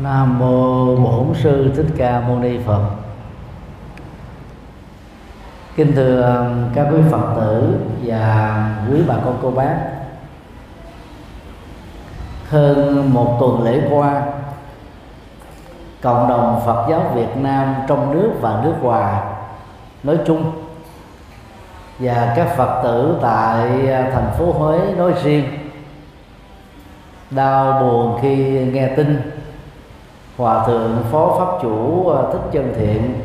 Nam mô Bổn sư Thích Ca Mâu Ni Phật. Kính thưa um, các quý Phật tử và quý bà con cô bác. Hơn một tuần lễ qua, cộng đồng Phật giáo Việt Nam trong nước và nước ngoài nói chung và các Phật tử tại à, thành phố Huế nói riêng đau buồn khi nghe tin hòa thượng phó pháp chủ ờ, thích chân thiện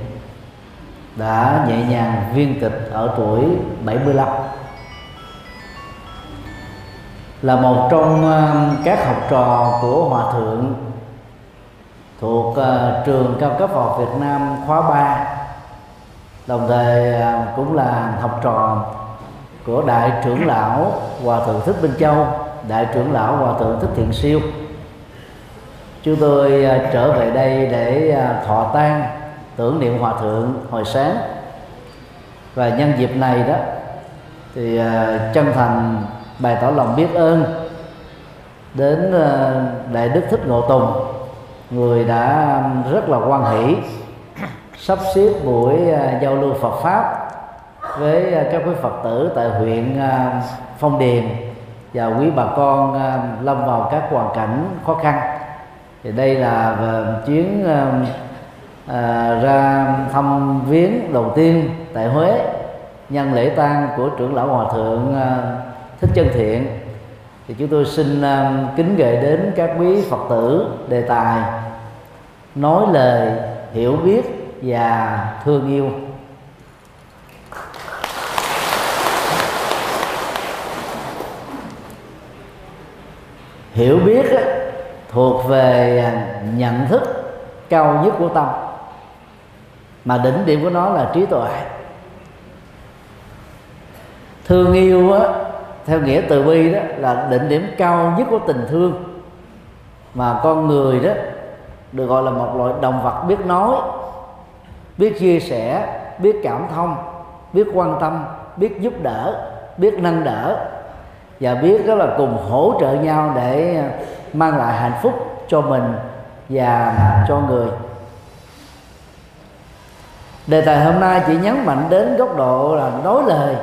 đã nhẹ nhàng viên tịch ở tuổi 75 là một trong ờ, các học trò của hòa thượng thuộc ờ, trường cao cấp Phật Việt Nam khóa 3 đồng thời cũng là học trò của đại trưởng lão hòa thượng thích minh châu, đại trưởng lão hòa thượng thích thiện siêu chúng tôi à, trở về đây để à, thọ tang, tưởng niệm hòa thượng hồi sáng. Và nhân dịp này đó, thì à, chân thành bày tỏ lòng biết ơn đến đại đức thích ngộ tùng, người đã rất là quan hỷ sắp xếp buổi giao lưu Phật pháp với các quý Phật tử tại huyện Phong Điền và quý bà con lâm vào các hoàn cảnh khó khăn thì đây là chuyến um, à, ra thăm viếng đầu tiên tại Huế nhân lễ tang của trưởng lão hòa thượng à, thích chân thiện. Thì chúng tôi xin à, kính gửi đến các quý phật tử đề tài nói lời hiểu biết và thương yêu. Hiểu biết thuộc về à, nhận thức cao nhất của tâm. Mà đỉnh điểm của nó là trí tuệ. Thương yêu á, theo nghĩa từ bi đó là đỉnh điểm cao nhất của tình thương. Mà con người đó được gọi là một loại động vật biết nói biết chia sẻ biết cảm thông biết quan tâm biết giúp đỡ biết nâng đỡ và biết đó là cùng hỗ trợ nhau để à, mang lại hạnh phúc cho mình và cho người. Đề tài hôm nay chỉ nhấn mạnh đến góc độ là nói lời,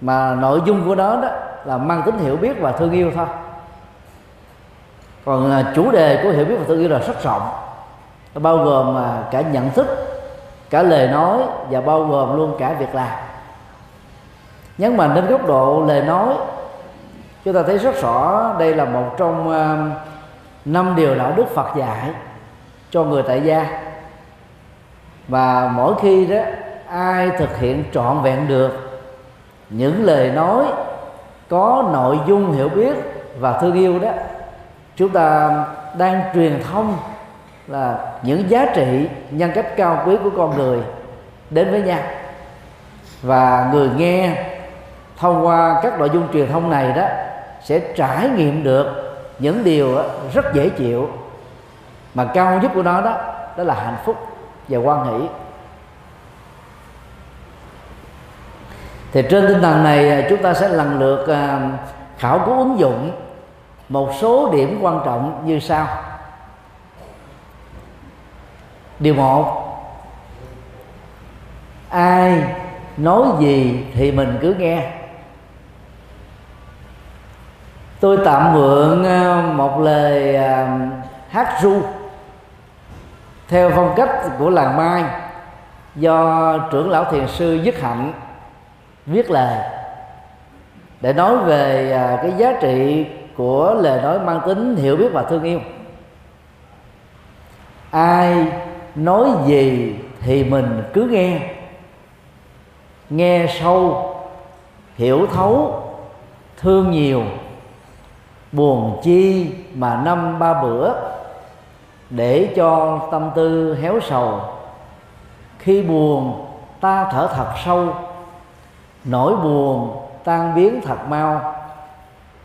mà nội dung của nó đó là mang tính hiểu biết và thương yêu thôi. Còn à, chủ đề của hiểu biết và thương yêu là rất rộng nó bao gồm à, cả nhận thức, cả lời nói và bao gồm luôn cả việc làm. Nhấn mạnh đến góc độ lời nói chúng ta thấy rất rõ đây là một trong ờ, năm điều đạo đức Phật dạy cho người tại gia. Và mỗi khi đó, ai thực hiện trọn vẹn được những lời nói, có nội dung hiểu biết và thương yêu đó, chúng ta đang truyền thông là những giá trị, nhân cách cao quý của con người đến với nhau. Và người nghe thông qua các nội dung truyền thông này đó sẽ trải nghiệm được những điều rất dễ chịu. Mà cao nhất của nó đó đó là hạnh phúc và quan hỷ. Thì trên tinh thần này à, chúng ta sẽ lần lượt à, khảo cứu ứng dụng một số điểm quan trọng như sau. Điều một, ai nói gì thì mình cứ nghe tôi tạm mượn ờ, một lời ờ, hát ru theo phong cách của làng mai do trưởng lão thiền sư dứt hạnh viết lời để nói về ờ, cái giá trị của lời nói mang tính hiểu biết và thương yêu. Ai nói gì thì mình cứ nghe nghe sâu, hiểu thấu, thương nhiều buồn chi mà năm ba bữa để cho tâm tư héo sầu. Khi buồn ta thở thật sâu. Nỗi buồn tan biến thật mau.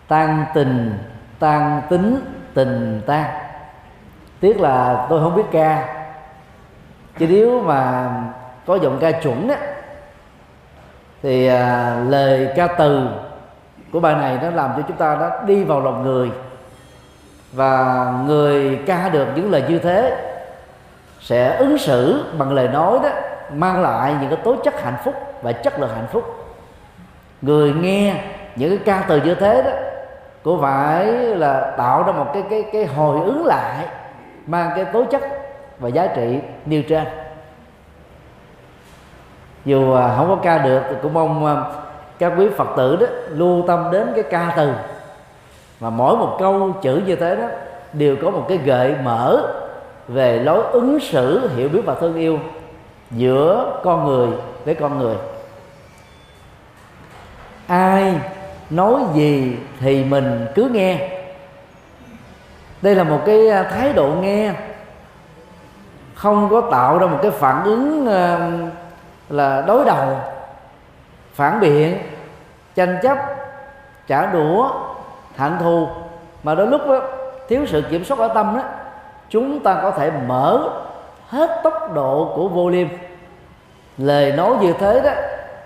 Tan tình tan tính tình tan. Tiếc là tôi không biết ca. Chứ nếu mà có giọng ca chuẩn á thì à, lời ca từ của bài này nó làm cho chúng ta đó đi vào lòng người. Và người ca được những lời như thế sẽ ứng xử bằng lời nói đó, mang lại những cái tố chất hạnh phúc và chất lượng hạnh phúc. Người nghe những cái ca từ như thế đó cũng phải là tạo ra một cái cái cái hồi ứng lại, mang cái tố chất và giá trị nêu trên? Dù à, không có ca được thì cũng mong à, các quý phật tử đó, lưu tâm đến cái ca từ. Mà mỗi một câu chữ như thế đó, đều có một cái gợi mở về lối ứng xử, hiểu biết và thương yêu giữa con người với con người. Ai nói gì thì mình cứ nghe. Đây là một cái à, thái độ nghe. Không có tạo ra một cái phản ứng à, là đối đầu phản biện tranh chấp trả đũa hạnh thù. Mà đôi lúc đó, thiếu sự kiểm soát ở tâm đó chúng ta có thể mở hết tốc độ của vô liêm. Lời nói như thế đó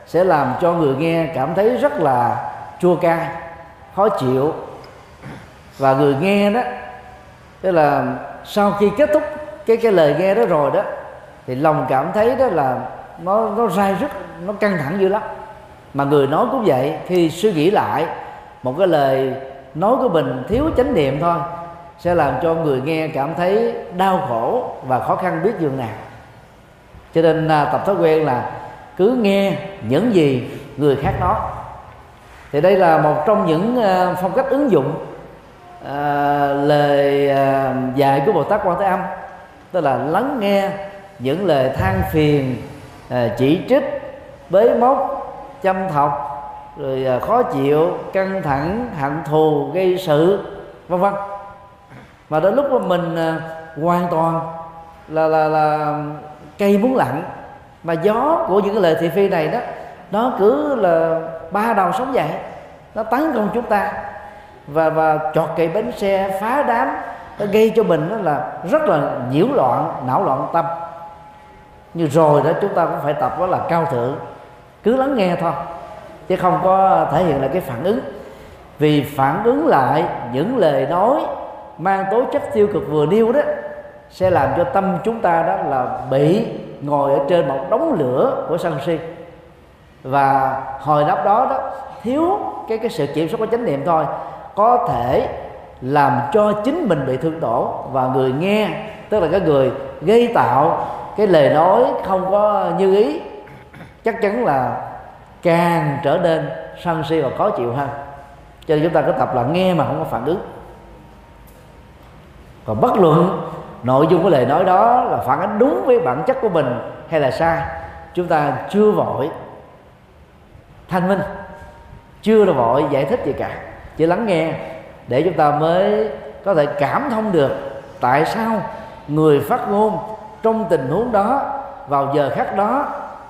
sẽ làm cho người nghe cảm thấy rất là chua cay khó chịu. Và người nghe đó tức là sau khi kết thúc cái cái lời nghe đó rồi đó thì lòng cảm thấy đó là nó nó dai rất nó căng thẳng dữ lắm mà người nói cũng vậy khi suy nghĩ lại một cái lời nói của mình thiếu chánh niệm thôi sẽ làm cho người nghe cảm thấy đau khổ và khó khăn biết dường nào. Cho nên à, tập thói quen là cứ nghe những gì người khác nói. Thì đây là một trong những à, phong cách ứng dụng à, lời à, dạy của bồ tát quan thế âm tức là lắng nghe những lời than phiền à, chỉ trích bế móc châm thọc, rồi à, khó chịu, căng thẳng, hận thù, gây sự, vân vân. Mà đến lúc mà mình à, hoàn toàn là là là cây muốn lặng mà gió của những cái lời thị phi này đó, nó cứ là ba đầu sống dậy, nó tấn công chúng ta. Và và chọt cây bánh xe phá đám, nó gây cho mình đó là rất là nhiễu loạn, não loạn tâm. Như rồi đó, chúng ta cũng phải tập đó là cao thượng cứ lắng nghe thôi, chứ không có thể hiện là cái phản ứng. Vì phản ứng lại những lời nói mang tố chất tiêu cực vừa nêu đó, sẽ làm cho tâm chúng ta đó là bị ngồi ở trên một đống lửa của sân si. Và hồi đáp đó đó, thiếu cái cái sự kiểm soát của chánh niệm thôi, có thể làm cho chính mình bị thương tổn và người nghe, tức là cái người gây tạo cái lời nói không có như ý chắc chắn là càng trở nên sân si và khó chịu hơn. Cho nên chúng ta cứ tập là nghe mà không có phản ứng. Còn bất luận nội dung của lời nói đó là phản ánh đúng với bản chất của mình hay là sai, chúng ta chưa vội thanh minh, chưa là vội giải thích gì cả. Chỉ lắng nghe để chúng ta mới có thể cảm thông được tại sao người phát ngôn trong tình huống đó vào giờ khác đó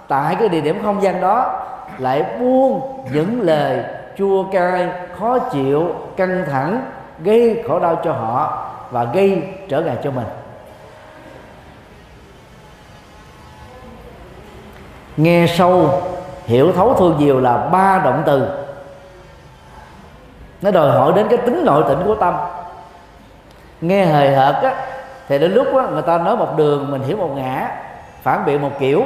tại cái địa điểm không gian đó lại buông những lời chua cay khó chịu căng thẳng gây khổ đau cho họ và gây trở ngại cho mình. Nghe sâu hiểu thấu thương nhiều là ba động từ. Nó đòi hỏi đến cái tính nội tĩnh của tâm. Nghe hời hợt á thì đến lúc á, người ta nói một đường mình hiểu một ngã phản biện một kiểu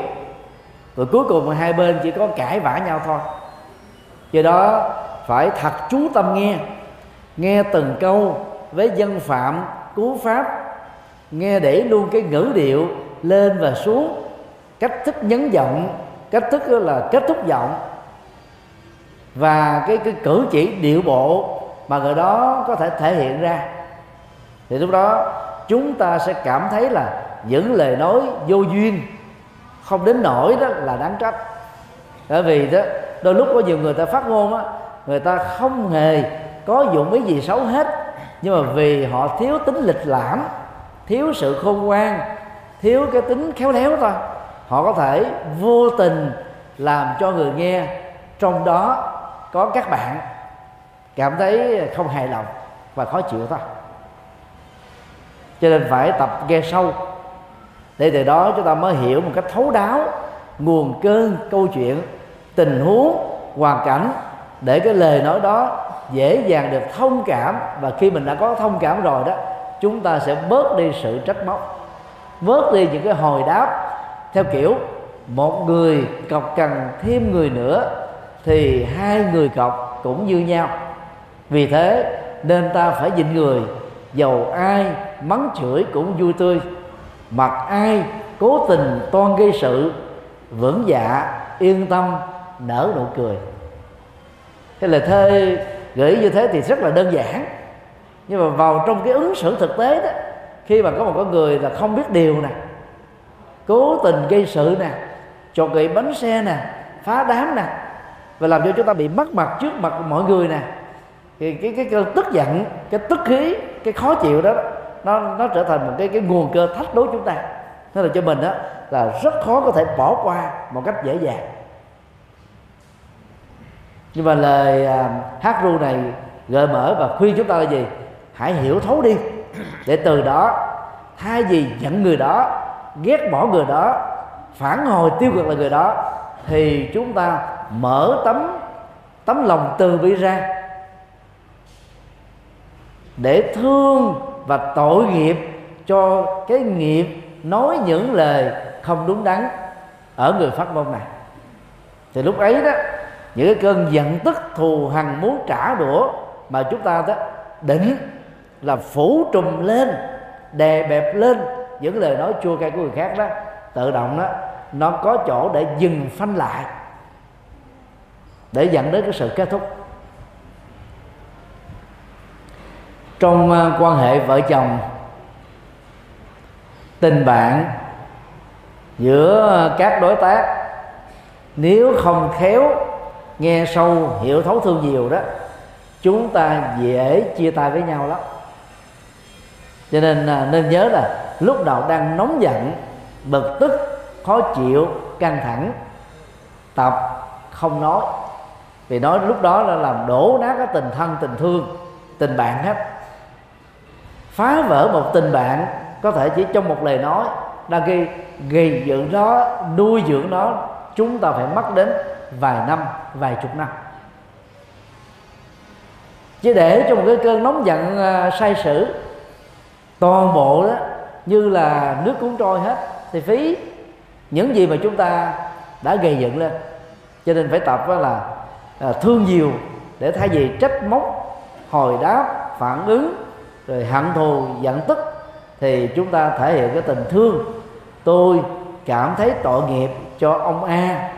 rồi cuối cùng hai bên chỉ có cãi vã nhau thôi. Do đó, phải thật chú tâm nghe. Nghe từng câu với dân phạm, cú pháp. Nghe để luôn cái ngữ điệu lên và xuống. Cách thức nhấn giọng, cách thức là kết thúc giọng. Và cái cái cử chỉ điệu bộ mà người đó có thể thể hiện ra. Thì lúc đó, chúng ta sẽ cảm thấy là những lời nói vô duyên không đến nổi đó là đáng trách. Bởi vì đó, đôi lúc có nhiều người ta phát ngôn á, người ta không hề có dụng ý gì xấu hết. Nhưng mà vì họ thiếu tính lịch lãm, thiếu sự khôn ngoan, thiếu cái tính khéo léo thôi, họ có thể vô tình làm cho người nghe trong đó có các bạn cảm thấy không hài lòng và khó chịu thôi. Cho nên phải tập nghe sâu để từ đó chúng ta mới hiểu một cách thấu đáo nguồn cơn, câu chuyện, tình huống, hoàn cảnh để cái lời nói đó dễ dàng được thông cảm. Và khi mình đã có thông cảm rồi đó, chúng ta sẽ bớt đi sự trách móc, bớt đi những cái hồi đáp. Theo kiểu, một người cọc cần thêm người nữa thì hai người cọc cũng như nhau. Vì thế, nên ta phải nhìn người, dầu ai mắng chửi cũng vui tươi mặc ai cố tình toan gây sự, vững dạ yên tâm, nở nụ cười. Cái lời thơ gửi như thế thì rất là đơn giản. Nhưng mà vào trong cái ứng xử thực tế đó, khi mà có một con người là không biết điều nè, cố tình gây sự nè, chọn gậy bánh xe nè, phá đám nè, và làm cho chúng ta bị mất mặt trước mặt mọi người nè, thì cái cái cơn tức giận, cái tức khí, cái khó chịu đó nó nó trở thành một cái cái nguồn cơ thách đố chúng ta. Nên là cho mình đó là rất khó có thể bỏ qua một cách dễ dàng. Nhưng mà lời à, hát ru này gợi mở và khuyên chúng ta là gì? Hãy hiểu thấu đi. Để từ đó, thay vì giận người đó, ghét bỏ người đó, phản hồi tiêu cực là người đó, thì chúng ta mở tấm tấm lòng từ bi ra. Để thương và tội nghiệp cho cái nghiệp nói những lời không đúng đắn ở người phát ngôn này. Thì lúc ấy đó, những cái cơn giận tức thù hằn muốn trả đũa mà chúng ta đó định là phủ trùm lên, đè bẹp lên những lời nói chua cay của người khác đó, tự động đó, nó có chỗ để dừng phanh lại, để dẫn đến cái sự kết thúc. Trong ờ, quan hệ vợ chồng. Tình bạn giữa ờ, các đối tác nếu không khéo nghe sâu, hiểu thấu thương nhiều đó, chúng ta dễ chia tay với nhau lắm. Cho nên ờ, nên nhớ là lúc đầu đang nóng giận, bực tức, khó chịu, căng thẳng, tập không nói. Vì nói lúc đó là làm đổ nát cái tình thân, tình thương, tình bạn hết phá vỡ một tình bạn có thể chỉ trong một lời nói. Đã gây gây dựng nó nuôi dưỡng nó chúng ta phải mất đến vài năm vài chục năm. Chứ để cho một cái cơn nóng giận uh, sai sử toàn bộ đó như là nước cuốn trôi hết thì phí những gì mà chúng ta đã gây dựng lên. Cho nên phải tập đó là à, thương nhiều để thay vì trách móc hồi đáp phản ứng rồi hận thù giận tức thì chúng ta thể hiện cái tình thương. Tôi cảm thấy tội nghiệp cho ông A.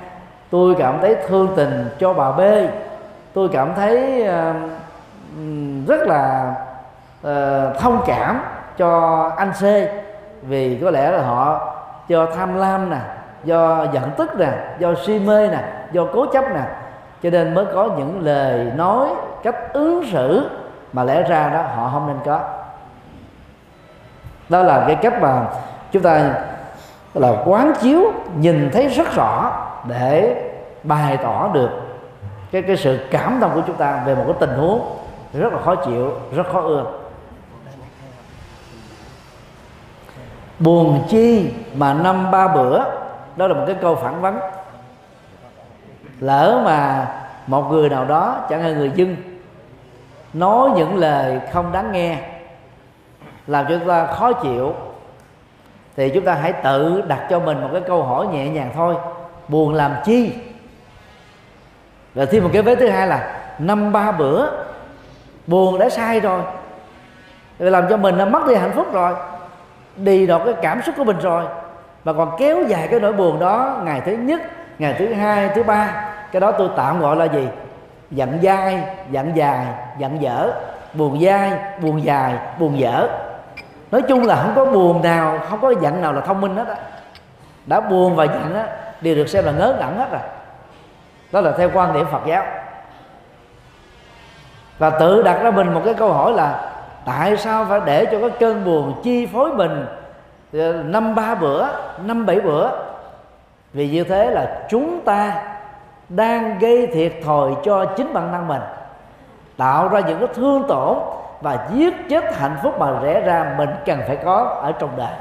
Tôi cảm thấy thương tình cho bà B. Tôi cảm thấy uh, rất là uh, thông cảm cho anh C. Vì có lẽ là họ do tham lam nè do giận tức nè do si mê nè do cố chấp nè. Cho nên mới có những lời nói cách ứng xử mà lẽ ra đó, họ không nên có. Đó là cái cách mà chúng ta là quán chiếu, nhìn thấy rất rõ để bày tỏ được cái cái sự cảm thông của chúng ta về một cái tình huống rất là khó chịu, rất khó ưa. Buồn chi mà năm ba bữa, đó là một cái câu phản vấn. Lỡ mà một người nào đó, chẳng hạn người dân nói những lời không đáng nghe, làm cho chúng ta khó chịu. Thì chúng ta hãy tự đặt cho mình một cái câu hỏi nhẹ nhàng thôi. Buồn làm chi? Rồi thêm một cái vế thứ hai là, năm ba bữa, buồn đã sai rồi. Rồi làm cho mình đã mất đi hạnh phúc rồi, đi đọt cái cảm xúc của mình rồi. Mà còn kéo dài cái nỗi buồn đó ngày thứ nhất, ngày thứ hai, thứ ba. Cái đó tôi tạm gọi là gì? Giận dai, giận dài, giận dở. Buồn dai, buồn dài, buồn dở. Nói chung là không có buồn nào, không có giận nào là thông minh hết á. Đã buồn và giận á, đều được xem là ngớ ngẩn hết rồi. Đó là theo quan điểm phật giáo. Và tự đặt ra mình một cái câu hỏi là, tại sao phải để cho cái cơn buồn chi phối mình ờ, năm ba bữa, năm bảy bữa? Vì như thế là chúng ta đang gây thiệt thòi cho chính bản thân mình, tạo ra những cái thương tổn và giết chết hạnh phúc mà rẽ ra mình cần phải có ở trong đời.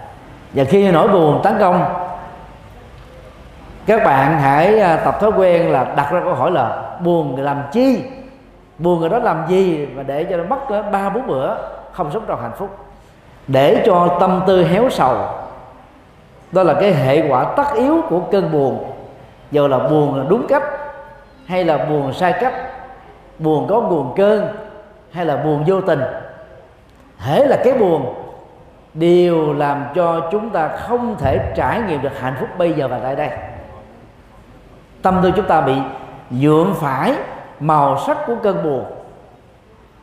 Và khi nỗi buồn tấn công, các bạn hãy à, tập thói quen là đặt ra câu hỏi là buồn làm chi? Buồn người đó làm gì và để cho nó mất à, ba bốn bữa không sống trong hạnh phúc? Để cho tâm tư héo sầu. Đó là cái hệ quả tất yếu của cơn buồn giờ là buồn là đúng cách, hay là buồn sai cách? Buồn có nguồn cơn, hay là buồn vô tình? Hễ là cái buồn đều làm cho chúng ta không thể trải nghiệm được hạnh phúc bây giờ và tại đây. Tâm tư chúng ta bị dưỡng phải màu sắc của cơn buồn,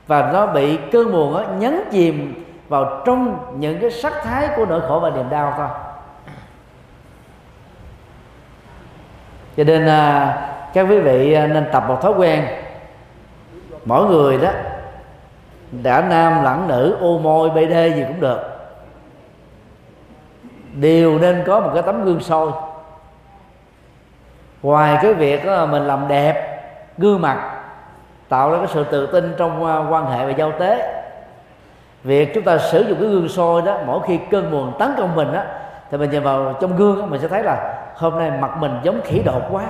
và nó bị cơn buồn đó nhấn chìm vào trong những cái sắc thái của nỗi khổ và niềm đau thôi. Cho nên à, các quý vị à, nên tập một thói quen. Mỗi người đó đã nam lẫn nữ ô môi bd gì cũng được. Đều nên có một cái tấm gương soi. Ngoài cái việc đó mình làm đẹp gương mặt tạo ra cái sự tự tin trong à, quan hệ và giao tế. Việc chúng ta sử dụng cái gương soi đó mỗi khi cơn buồn tấn công mình đó thì mình nhìn vào trong gương đó, mình sẽ thấy là hôm nay mặt mình giống khỉ đột quá.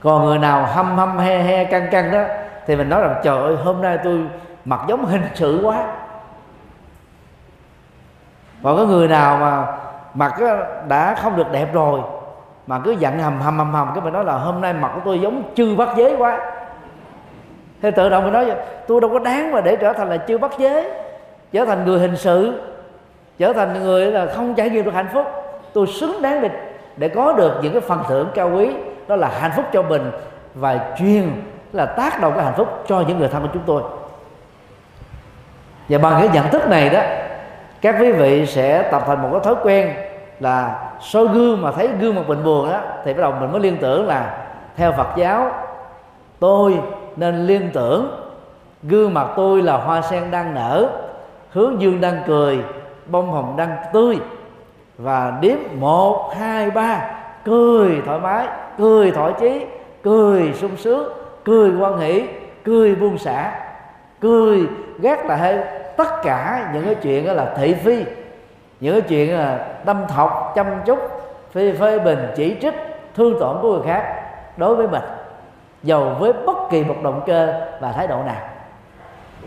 Còn người nào hâm hâm he he căng căng đó thì mình nói rằng trời ơi hôm nay tôi mặt giống hình sự quá. Còn có người nào mà mặt đã không được đẹp rồi mà cứ dặn hầm hầm hầm hầm cái mình nói là hôm nay mặt của tôi giống chư bắt giới quá. Thế tự động mình nói tôi đâu có đáng mà để trở thành là chư bắt giới trở thành người hình sự trở thành người là không trải nghiệm được hạnh phúc. Tôi xứng đáng để để có được những cái phần thưởng cao quý. Đó là hạnh phúc cho mình và truyền, là tác động cái hạnh phúc cho những người thân của chúng tôi. Và bằng cái nhận thức này đó, các quý vị sẽ tập thành một cái thói quen là soi gương mà thấy gương mặt bình buồn đó thì bắt đầu mình mới liên tưởng là theo Phật giáo, tôi nên liên tưởng gương mặt tôi là hoa sen đang nở, hướng dương đang cười bông hồng đang tươi. Và đếm một, hai, ba, cười thoải mái, cười thoải chí, cười sung sướng, cười quan hỷ, cười buông xả, cười gác là hay tất cả những cái chuyện đó là thị phi, những cái chuyện là tâm thọc, chăm chút, phê phê bình chỉ trích, thương tổn của người khác đối với mình dầu với bất kỳ một động cơ và thái độ nào.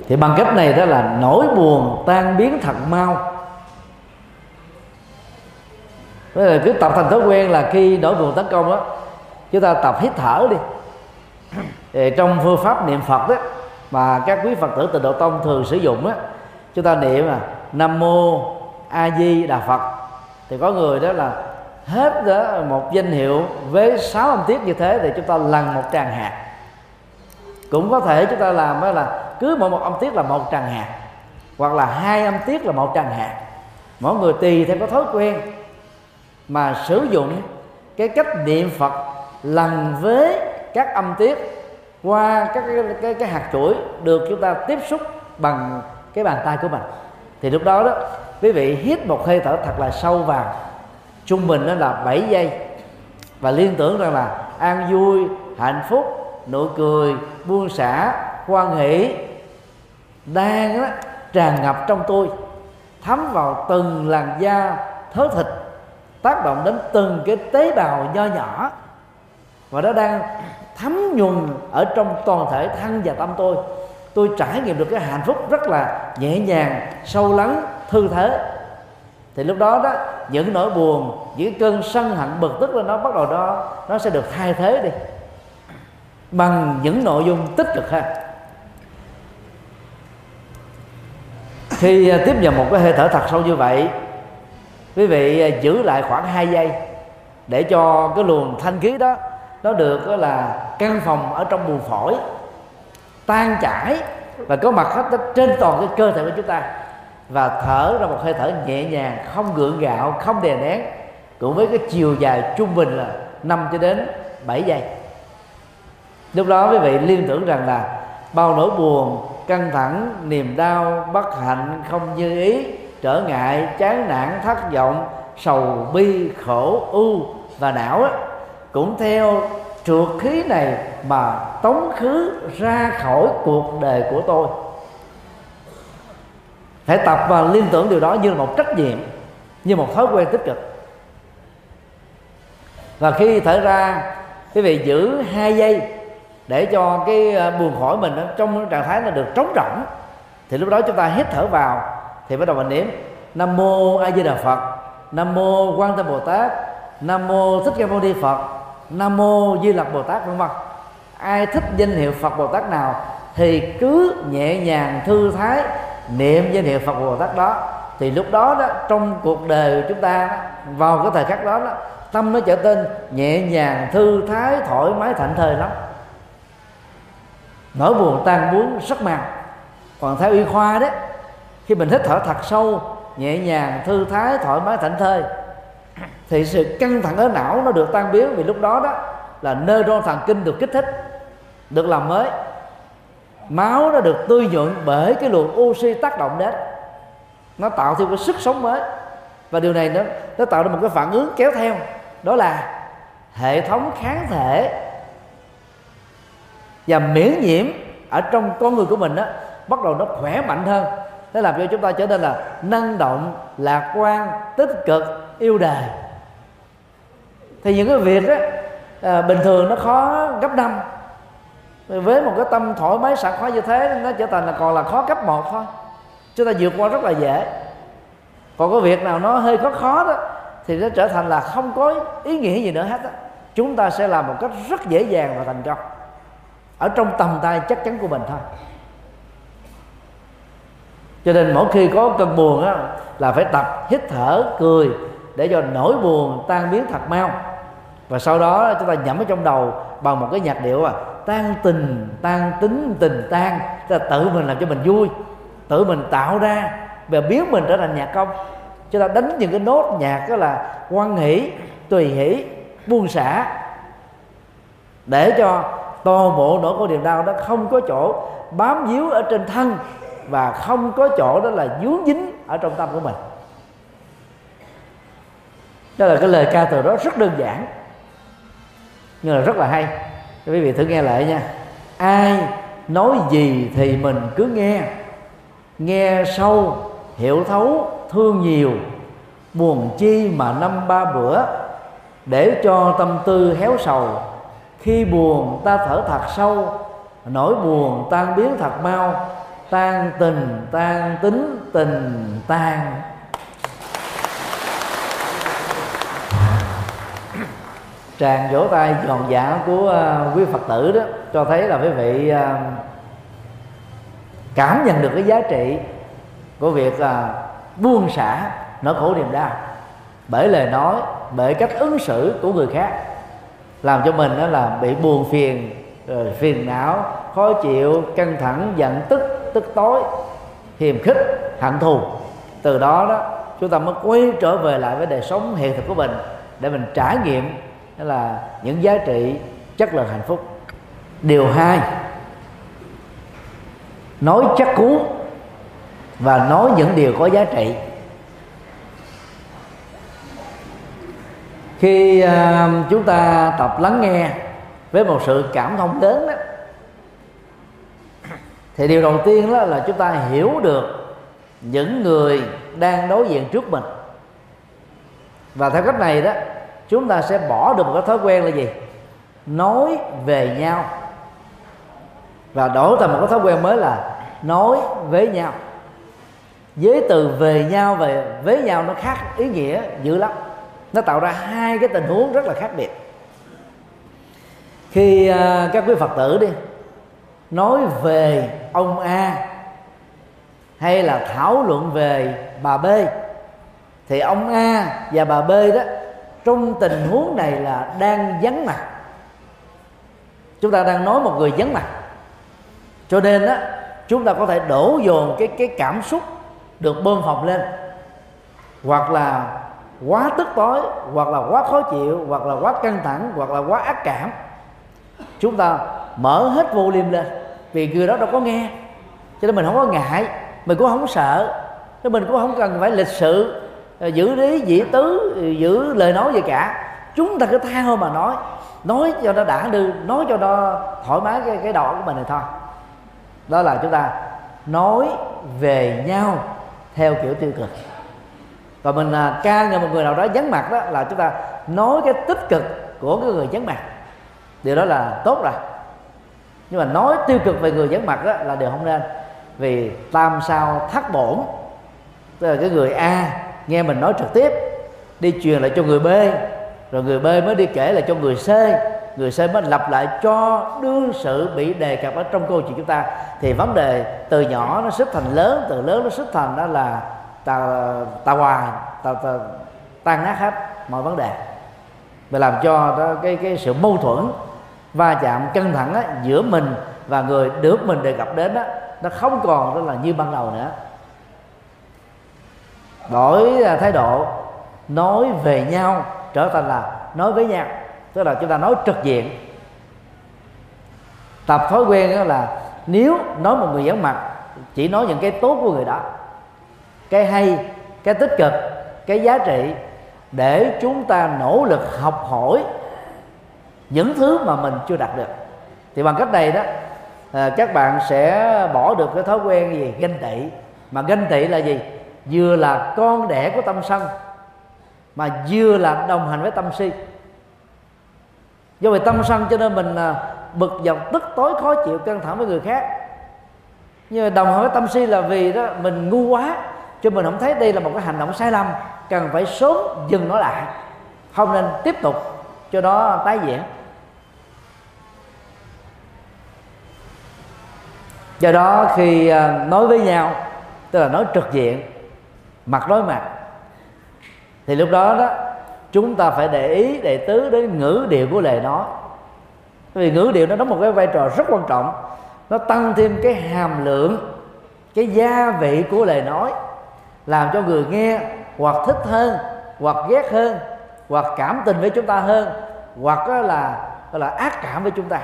Thì bằng cách này đó là nỗi buồn tan biến thật mau Thế là cứ tập thành thói quen là khi nỗi buồn tấn công đó chúng ta tập hít thở đi. Thì trong phương pháp niệm phật đó mà các quý phật tử tịnh độ tông thường sử dụng á, chúng ta niệm là nam mô a di đà phật. Thì có người đó là hết đó, một danh hiệu với sáu âm tiết như thế thì chúng ta lần một tràng hạt. Cũng có thể chúng ta làm đó là cứ mỗi một âm tiết là một tràng hạt, hoặc là hai âm tiết là một tràng hạt. Mỗi người tùy theo có thói quen mà sử dụng cái cách niệm phật lần với các âm tiết qua các cái, cái, cái hạt chuỗi được chúng ta tiếp xúc bằng cái bàn tay của mình. Thì lúc đó đó quý vị hít một hơi thở thật là sâu vào. Trung bình nó là 7 giây. Và liên tưởng rằng là an vui hạnh phúc nụ cười buông xả quan hỷ đang đó, tràn ngập trong tôi thấm vào từng làn da thớ thịt tác động đến từng cái tế bào nho nhỏ. Và nó đang thấm nhuần ở trong toàn thể thân và tâm tôi. Tôi trải nghiệm được cái hạnh phúc rất là nhẹ nhàng, sâu lắng, thư thế. Thì lúc đó đó, những nỗi buồn, những cơn sân hận bực tức là nó bắt đầu đó, nó sẽ được thay thế đi. Bằng những nội dung tích cực ha. khi à, tiếp nhận một cái hơi thở thật sâu như vậy quý vị à, giữ lại khoảng 2 giây để cho cái luồng thanh khí đó, nó được là, căn phòng ở trong buồng phổi tan chảy và có mặt hết trên toàn cái cơ thể của chúng ta. Và thở ra một hơi thở nhẹ nhàng, không gượng gạo, không đè nén cũng với cái chiều dài trung bình là 5 cho đến 7 giây. Lúc đó quý vị liên tưởng rằng là bao nỗi buồn, căng thẳng, niềm đau, bất hạnh, không như ý trở ngại chán nản thất vọng sầu bi khổ ưu và não á, cũng theo trượt khí này mà tống khứ ra khỏi cuộc đời của tôi. Phải tập và liên tưởng điều đó như là một trách nhiệm như một thói quen tích cực. Và khi thở ra quý vị giữ hai giây để cho cái à, buồn khỏi mình trong trạng thái là được trống rỗng thì lúc đó chúng ta hít thở vào thì bắt đầu mình niệm. Nam mô a di đà phật. Nam mô quan tâm bồ tát. Nam mô thích ca mâu ni phật. Nam mô di lặc bồ tát vân vân. Ai thích danh hiệu phật bồ tát nào thì cứ nhẹ nhàng thư thái niệm danh hiệu phật bồ tát đó. Thì lúc đó đó trong cuộc đời của chúng ta vào cái thời khắc đó, đó tâm nó trở nên nhẹ nhàng thư thái thoải mái thảnh thơi lắm. Nỗi buồn tan muốn rất mau còn theo y khoa đó khi mình hít thở thật sâu, nhẹ nhàng, thư thái, thoải mái, thảnh thơi, thì sự căng thẳng ở não nó được tan biến vì lúc đó đó là neuron thần kinh được kích thích, được làm mới. Máu nó được tươi nhuận bởi cái luồng oxy tác động đến. Nó tạo thêm cái sức sống mới. Và điều này nó nó tạo ra một cái phản ứng kéo theo, đó là hệ thống kháng thể và miễn nhiễm ở trong con người của mình đó bắt đầu nó khỏe mạnh hơn nó làm cho chúng ta trở nên là năng động lạc quan tích cực yêu đời thì những cái việc đó à, bình thường nó khó gấp năm. Với một cái tâm thoải mái sảng khoái như thế nó trở thành là còn là khó cấp một thôi. Chúng ta vượt qua rất là dễ. Còn có việc nào nó hơi khó khó đó thì nó trở thành là không có ý nghĩa gì nữa hết đó. chúng ta sẽ làm một cách rất dễ dàng và thành công. Ở trong tầm tay chắc chắn của mình thôi cho nên mỗi khi có cơn buồn á, là phải tập hít thở, cười để cho nỗi buồn tan biến thật mau. Và sau đó chúng ta nhẩm ở trong đầu bằng một cái nhạc điệu à tan tình, tan tính, tình tan. Tức là tự mình làm cho mình vui, tự mình tạo ra và biến mình trở thành nhạc công. Chúng ta đánh những cái nốt nhạc đó là quan hỷ, tùy hỷ, buông xả để cho toàn bộ nỗi khổ niềm đau đó không có chỗ bám víu ở trên thân và không có chỗ đó là dướng dính ở trong tâm của mình. Đó là cái lời ca từ đó rất đơn giản, nhưng là rất là hay. Cho quý vị thử nghe lại nha. Ai nói gì thì mình cứ nghe. Nghe sâu, hiểu thấu, thương nhiều. Buồn chi mà năm ba bữa, để cho tâm tư héo sầu. Khi buồn ta thở thật sâu, nỗi buồn tan biến thật mau tan tình, tan tính, tình tan tràng vỗ tay giòn giả của à, quý phật tử đó, cho thấy là quý vị à, cảm nhận được cái giá trị của việc là buông xả nỗi khổ niềm đau. Bởi lời nói, bởi cách ứng xử của người khác, làm cho mình đó là bị buồn phiền, rồi phiền não, khó chịu, căng thẳng, giận tức tức tối hiềm khích hận thù. Từ đó đó chúng ta mới quay trở về lại với đời sống hiện thực của mình để mình trải nghiệm là những giá trị chất lượng hạnh phúc. Điều hai nói chắc cú và nói những điều có giá trị. Khi uh, chúng ta tập lắng nghe với một sự cảm thông lớn đó thì điều đầu tiên đó là chúng ta hiểu được những người đang đối diện trước mình. Và theo cách này đó chúng ta sẽ bỏ được một cái thói quen là gì? Nói về nhau. Và đổi thành một cái thói quen mới là nói với nhau. Với từ về nhau về với nhau nó khác ý nghĩa dữ lắm. Nó tạo ra hai cái tình huống rất là khác biệt. Khi uh, các quý phật tử đi nói về ông a, hay là thảo luận về bà b. Thì ông a và bà b đó, trong tình huống này là đang vắng mặt. Chúng ta đang nói một người vắng mặt. Cho nên đó chúng ta có thể đổ dồn cái cái cảm xúc được bơm phồng lên. Hoặc là quá tức tối, hoặc là quá khó chịu, hoặc là quá căng thẳng, hoặc là quá ác cảm. Chúng ta mở hết vô volume lên vì người đó đâu có nghe. Cho nên mình không có ngại mình cũng không sợ. Chứ mình cũng không cần phải lịch sự ờ, giữ lý dĩ tứ ờ, giữ lời nói gì cả. Chúng ta cứ tha thôi mà nói. Nói cho nó đã đưa nói cho nó thoải mái cái cái đầu của mình này thôi. Đó là chúng ta nói về nhau theo kiểu tiêu cực. Và mình à, ca ngợi một người nào đó vắng mặt đó là chúng ta nói cái tích cực của cái người vắng mặt. Điều đó là tốt rồi nhưng mà nói tiêu cực về người vắng mặt đó là điều không nên. Vì tam sao thắt bổn. Tức là cái người a nghe mình nói trực tiếp đi truyền lại cho người b rồi người b mới đi kể lại cho người c. Người c mới lặp lại cho đương sự bị đề cập ở trong câu chuyện chúng ta. Thì vấn đề từ nhỏ nó xếp thành lớn từ lớn nó xếp thành đó là tà tà hoài tà, tà, tan nát hết mọi vấn đề. Và làm cho đó, cái cái sự mâu thuẫn va chạm căng thẳng á, giữa mình và người được mình đề cập đến đó, nó không còn đó là như ban đầu nữa. Đổi à, thái độ nói về nhau trở thành là nói với nhau tức là chúng ta nói trực diện. Tập thói quen đó là nếu nói một người giảng mặt chỉ nói những cái tốt của người đó cái hay cái tích cực cái giá trị để chúng ta nỗ lực học hỏi những thứ mà mình chưa đạt được. Thì bằng cách này đó à, các bạn sẽ bỏ được cái thói quen gì? Ganh tị. Mà ganh tị là gì? Vừa là con đẻ của tâm sân mà vừa là đồng hành với tâm si. Do vì tâm sân cho nên mình à, bực dọc tức tối khó chịu căng thẳng với người khác. Nhưng mà đồng hành với tâm si là vì đó mình ngu quá cho mình không thấy đây là một cái hành động sai lầm cần phải sớm dừng nó lại không nên tiếp tục cho nó tái diễn. Do đó khi à, nói với nhau, tức là nói trực diện, mặt đối mặt, thì lúc đó đó, chúng ta phải để ý, để tứ đến ngữ điệu của lời nói. Vì ngữ điệu nó đóng một cái vai trò rất quan trọng, nó tăng thêm cái hàm lượng, cái gia vị của lời nói, làm cho người nghe hoặc thích hơn, hoặc ghét hơn, hoặc cảm tình với chúng ta hơn, hoặc là, gọi là ác cảm với chúng ta.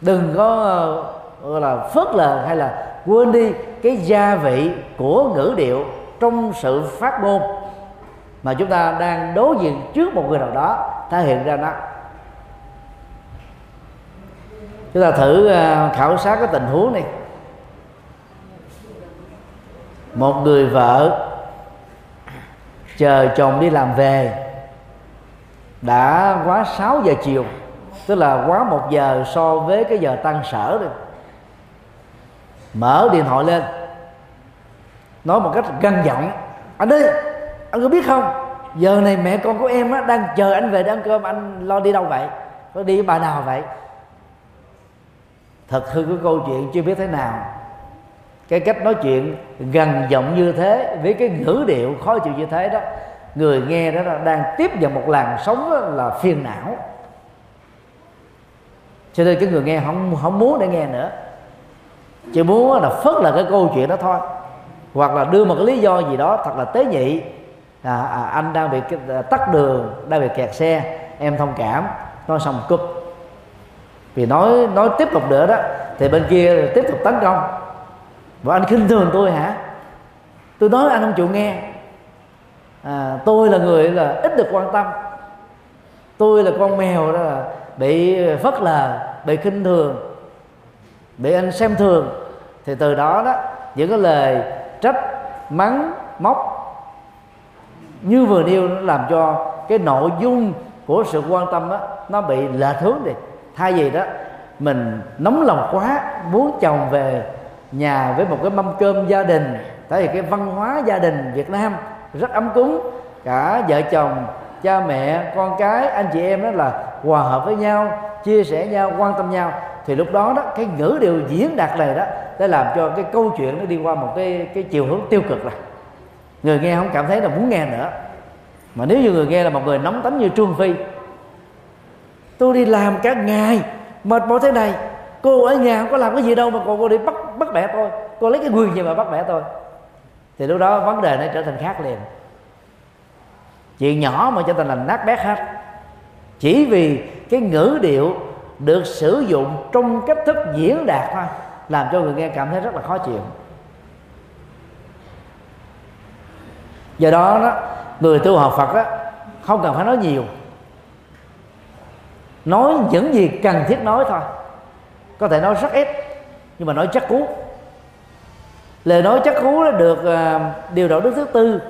Đừng có ờ, gọi là phớt lờ hay là quên đi cái gia vị của ngữ điệu trong sự phát ngôn mà chúng ta đang đối diện trước một người nào đó, thể hiện ra nó. Chúng ta thử à, khảo sát cái tình huống này. Một người vợ chờ chồng đi làm về, đã quá 6 giờ chiều, tức là quá một giờ so với cái giờ tăng sở rồi mở điện thoại lên. Nói một cách găng giọng anh ơi anh có biết không? Giờ này mẹ con của em á, đang chờ anh về để ăn cơm anh lo đi đâu vậy? Có đi với bà nào vậy? Thật hư cái câu chuyện chưa biết thế nào. Cái cách nói chuyện gần giọng như thế với cái ngữ điệu khó chịu như thế đó người nghe đó là đang tiếp nhận một làn sóng là phiền não. Cho nên cái người nghe không không muốn để nghe nữa chỉ muốn là phớt là cái câu chuyện đó thôi. Hoặc là đưa một cái lý do gì đó thật là tế nhị. À, à, anh đang bị à, tắt đường đang bị kẹt xe em thông cảm nói xong cúp. Vì nói nói tiếp tục nữa đó thì bên kia tiếp tục tấn công. Và anh khinh thường tôi hả? Tôi nói anh không chịu nghe. À, tôi là người là ít được quan tâm. Tôi là con mèo đó là bị phất là bị khinh thường bị anh xem thường. Thì từ đó đó những cái lời trách mắng móc như vừa nêu nó làm cho cái nội dung của sự quan tâm đó, nó bị lệch hướng đi. Thay vì đó mình nóng lòng quá muốn chồng về nhà với một cái mâm cơm gia đình tại vì cái văn hóa gia đình Việt Nam rất ấm cúng. Cả vợ chồng cha mẹ con cái anh chị em đó là hòa hợp với nhau chia sẻ nhau, quan tâm nhau, thì lúc đó đó, cái ngữ điều diễn đạt này đó để làm cho cái câu chuyện nó đi qua một cái cái chiều hướng tiêu cực là người nghe không cảm thấy là muốn nghe nữa. Mà nếu như người nghe là một người nóng tính như trương phi, tôi đi làm cả ngày, mệt mỏi thế này, cô ở nhà không có làm cái gì đâu mà còn cô đi bắt bắt bẻ tôi, cô lấy cái quyền gì mà bắt bẻ tôi? Thì lúc đó vấn đề nó trở thành khác liền. Chuyện nhỏ mà cho thành là nát bét hết. Chỉ vì cái ngữ điệu được sử dụng trong cách thức diễn đạt thôi làm cho người nghe cảm thấy rất là khó chịu. Do đó đó người tu học Phật đó không cần phải nói nhiều. Nói những gì cần thiết nói thôi. Có thể nói rất ít nhưng mà nói chắc cú. Lời nói chắc cú đó được uh, điều đạo đức thứ tư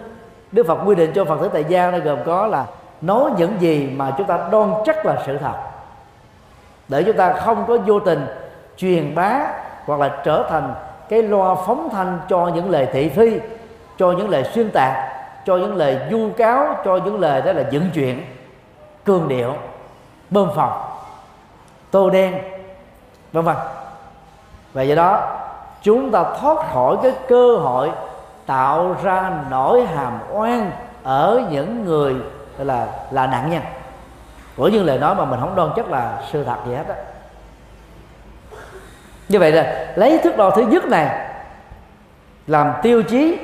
Đức Phật quy định cho Phật tử tại gia nó gồm có là nói những gì mà chúng ta đoan chắc là sự thật. Để chúng ta không có vô tình truyền bá hoặc là trở thành cái loa phóng thanh cho những lời thị phi, cho những lời xuyên tạc, cho những lời du cáo, cho những lời đó là dựng chuyện cương điệu, bơm phòng, tô đen, vân vân. Và do đó, chúng ta thoát khỏi cái cơ hội tạo ra nỗi hàm oan ở những người là là nạn nhân. Của những lời nói mà mình không đoan chắc là sự thật gì hết á. Như vậy là lấy thước đo thứ nhất này làm tiêu chí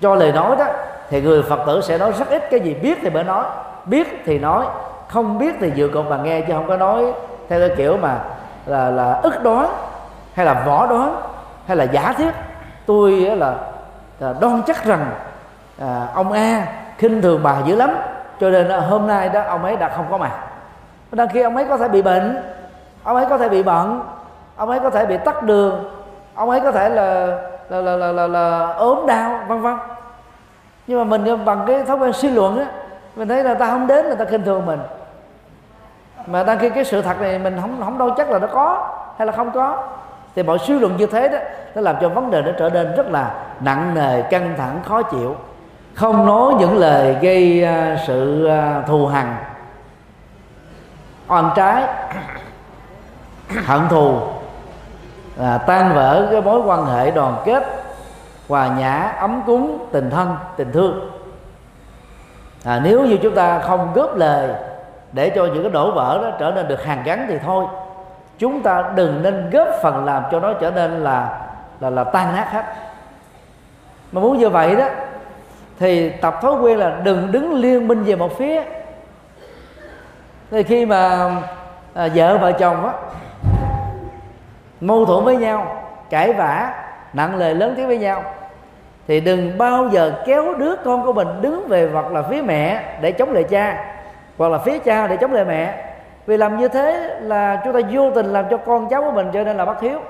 cho lời nói đó thì người phật tử sẽ nói rất ít. Cái gì biết thì mới nói biết thì nói không biết thì dựa cột mà nghe chứ không có nói. Theo cái kiểu mà là là ức đoán hay là võ đoán hay là giả thiết tôi là, là đoan chắc rằng à, ông a khinh thường bà dữ lắm. Cho nên à, hôm nay đó ông ấy đã không có mặt. Đôi khi ông ấy có thể bị bệnh ông ấy có thể bị bận ông ấy có thể bị tắt đường ông ấy có thể là là là là, là, là ốm đau vân vân. Nhưng mà mình à, bằng cái thói quen suy luận á mình thấy là ta không đến là ta khinh thường mình. Mà đăng khi cái sự thật này mình không không đâu chắc là nó có hay là không có. Thì mọi suy luận như thế đó nó làm cho vấn đề nó trở nên rất là nặng nề căng thẳng khó chịu không nói những lời gây à, sự à, thù hằn. Oan trái hận thù à, tan vỡ cái mối quan hệ đoàn kết hòa nhã ấm cúng tình thân tình thương. À, nếu như chúng ta không góp lời để cho những cái đổ vỡ đó trở nên được hàn gắn thì thôi. Chúng ta đừng nên góp phần làm cho nó trở nên là là là tan nát hết. Mà muốn như vậy đó thì tập thói quen là đừng đứng liên minh về một phía. Thì khi mà à, vợ vợ chồng á mâu thuẫn với nhau cãi vã nặng lời lớn tiếng với nhau thì đừng bao giờ kéo đứa con của mình đứng về hoặc là phía mẹ để chống lại cha hoặc là phía cha để chống lại mẹ. Vì làm như thế là chúng ta vô tình làm cho con cháu của mình trở nên là bất hiếu.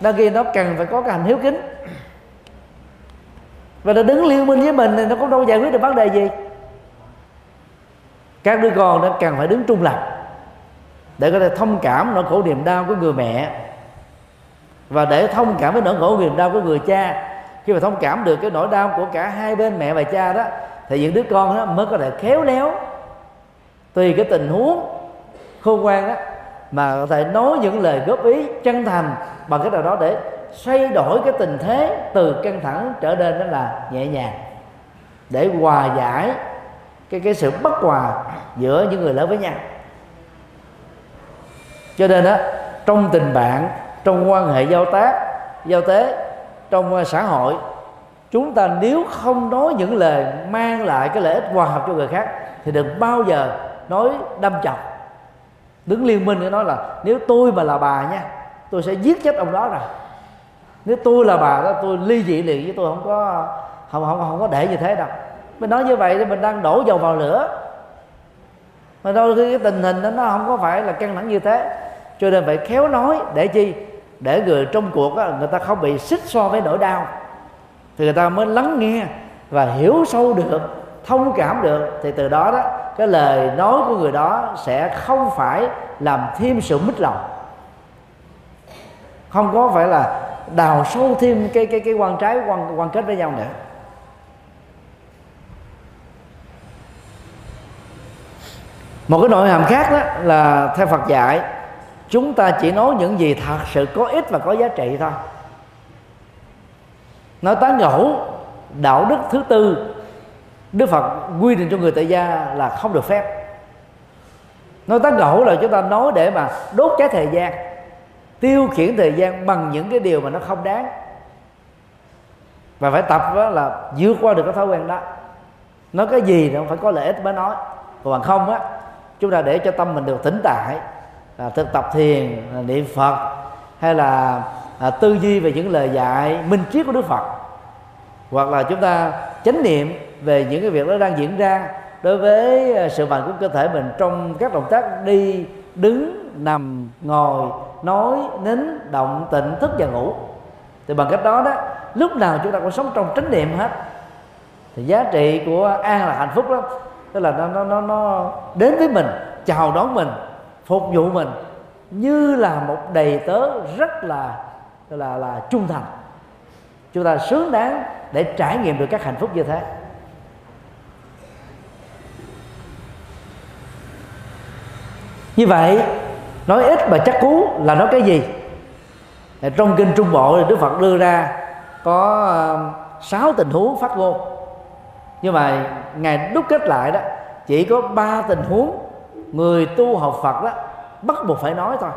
Đôi khi nó cần phải có cái hành hiếu kính và nó đứng liên minh với mình thì nó cũng đâu giải quyết được vấn đề gì. Các đứa con nó cần phải đứng trung lập để có thể thông cảm nỗi khổ niềm đau của người mẹ. Và để thông cảm với nỗi khổ niềm đau của người cha. Khi mà thông cảm được cái nỗi đau của cả hai bên mẹ và cha đó, thì những đứa con đó mới có thể khéo léo. Tùy cái tình huống, khôn ngoan đó, mà có thể nói những lời góp ý chân thành bằng cái nào đó để xoay đổi cái tình thế từ căng thẳng trở nên đó là nhẹ nhàng. Để hòa giải cái cái sự bất hòa giữa những người lớn với nhau. Cho nên đó trong tình bạn, trong quan hệ giao tác, giao tế, trong ờ, xã hội, chúng ta nếu không nói những lời mang lại cái lợi ích hòa hợp cho người khác thì đừng bao giờ nói đâm chọc. Đứng liên minh để nói là nếu tôi mà là bà nha, tôi sẽ giết chết ông đó rồi nếu tôi là bà đó tôi ly dị liền với tôi không có không không không có để như thế đâu. Mình nói như vậy thì mình đang đổ dầu vào lửa. Mà đôi khi cái tình hình đó nó không có phải là căng thẳng như thế. Cho nên phải khéo nói để chi? Để người trong cuộc đó, người ta không bị xích so với nỗi đau. Thì người ta mới lắng nghe và hiểu sâu được thông cảm được. Thì từ đó đó cái lời nói của người đó sẽ không phải làm thêm sự mít lòng. Không có phải là đào sâu thêm cái cái cái quan trái quan quan kết với nhau nữa. Một cái nội hàm khác đó là theo Phật dạy, chúng ta chỉ nói những gì thật sự có ích và có giá trị thôi. Nói tán gẫu, đạo đức thứ tư, đức phật quy định cho người tại gia là không được phép. Nói tán gẫu là chúng ta nói để mà đốt cháy thời gian tiêu khiển thời gian bằng những cái điều mà nó không đáng. Và phải tập đó là vượt qua được cái thói quen đó. Nói cái gì nó phải có lợi ích mới nói. Còn bằng không á chúng ta để cho tâm mình được tỉnh tại là thực tập thiền là niệm phật hay là à, tư duy về những lời dạy minh triết của đức phật. Hoặc là chúng ta chánh niệm về những cái việc đó đang diễn ra đối với à, sự vận của cơ thể mình trong các động tác đi đứng nằm, ngồi, nói, nín, động tịnh thức và ngủ. Thì bằng cách đó đó, lúc nào chúng ta cũng sống trong chánh niệm hết. Thì giá trị của an là hạnh phúc đó tức là nó nó nó nó đến với mình, chào đón mình, phục vụ mình như là một đầy tớ rất là là là trung thành. Chúng ta xứng đáng để trải nghiệm được các hạnh phúc như thế. Như vậy nói ít mà chắc cú là nói cái gì? Trong kinh trung bộ thì đức phật đưa ra có sáu tình huống phát ngôn nhưng mà ngài đúc kết lại đó chỉ có ba tình huống người tu học phật đó bắt buộc phải nói thôi.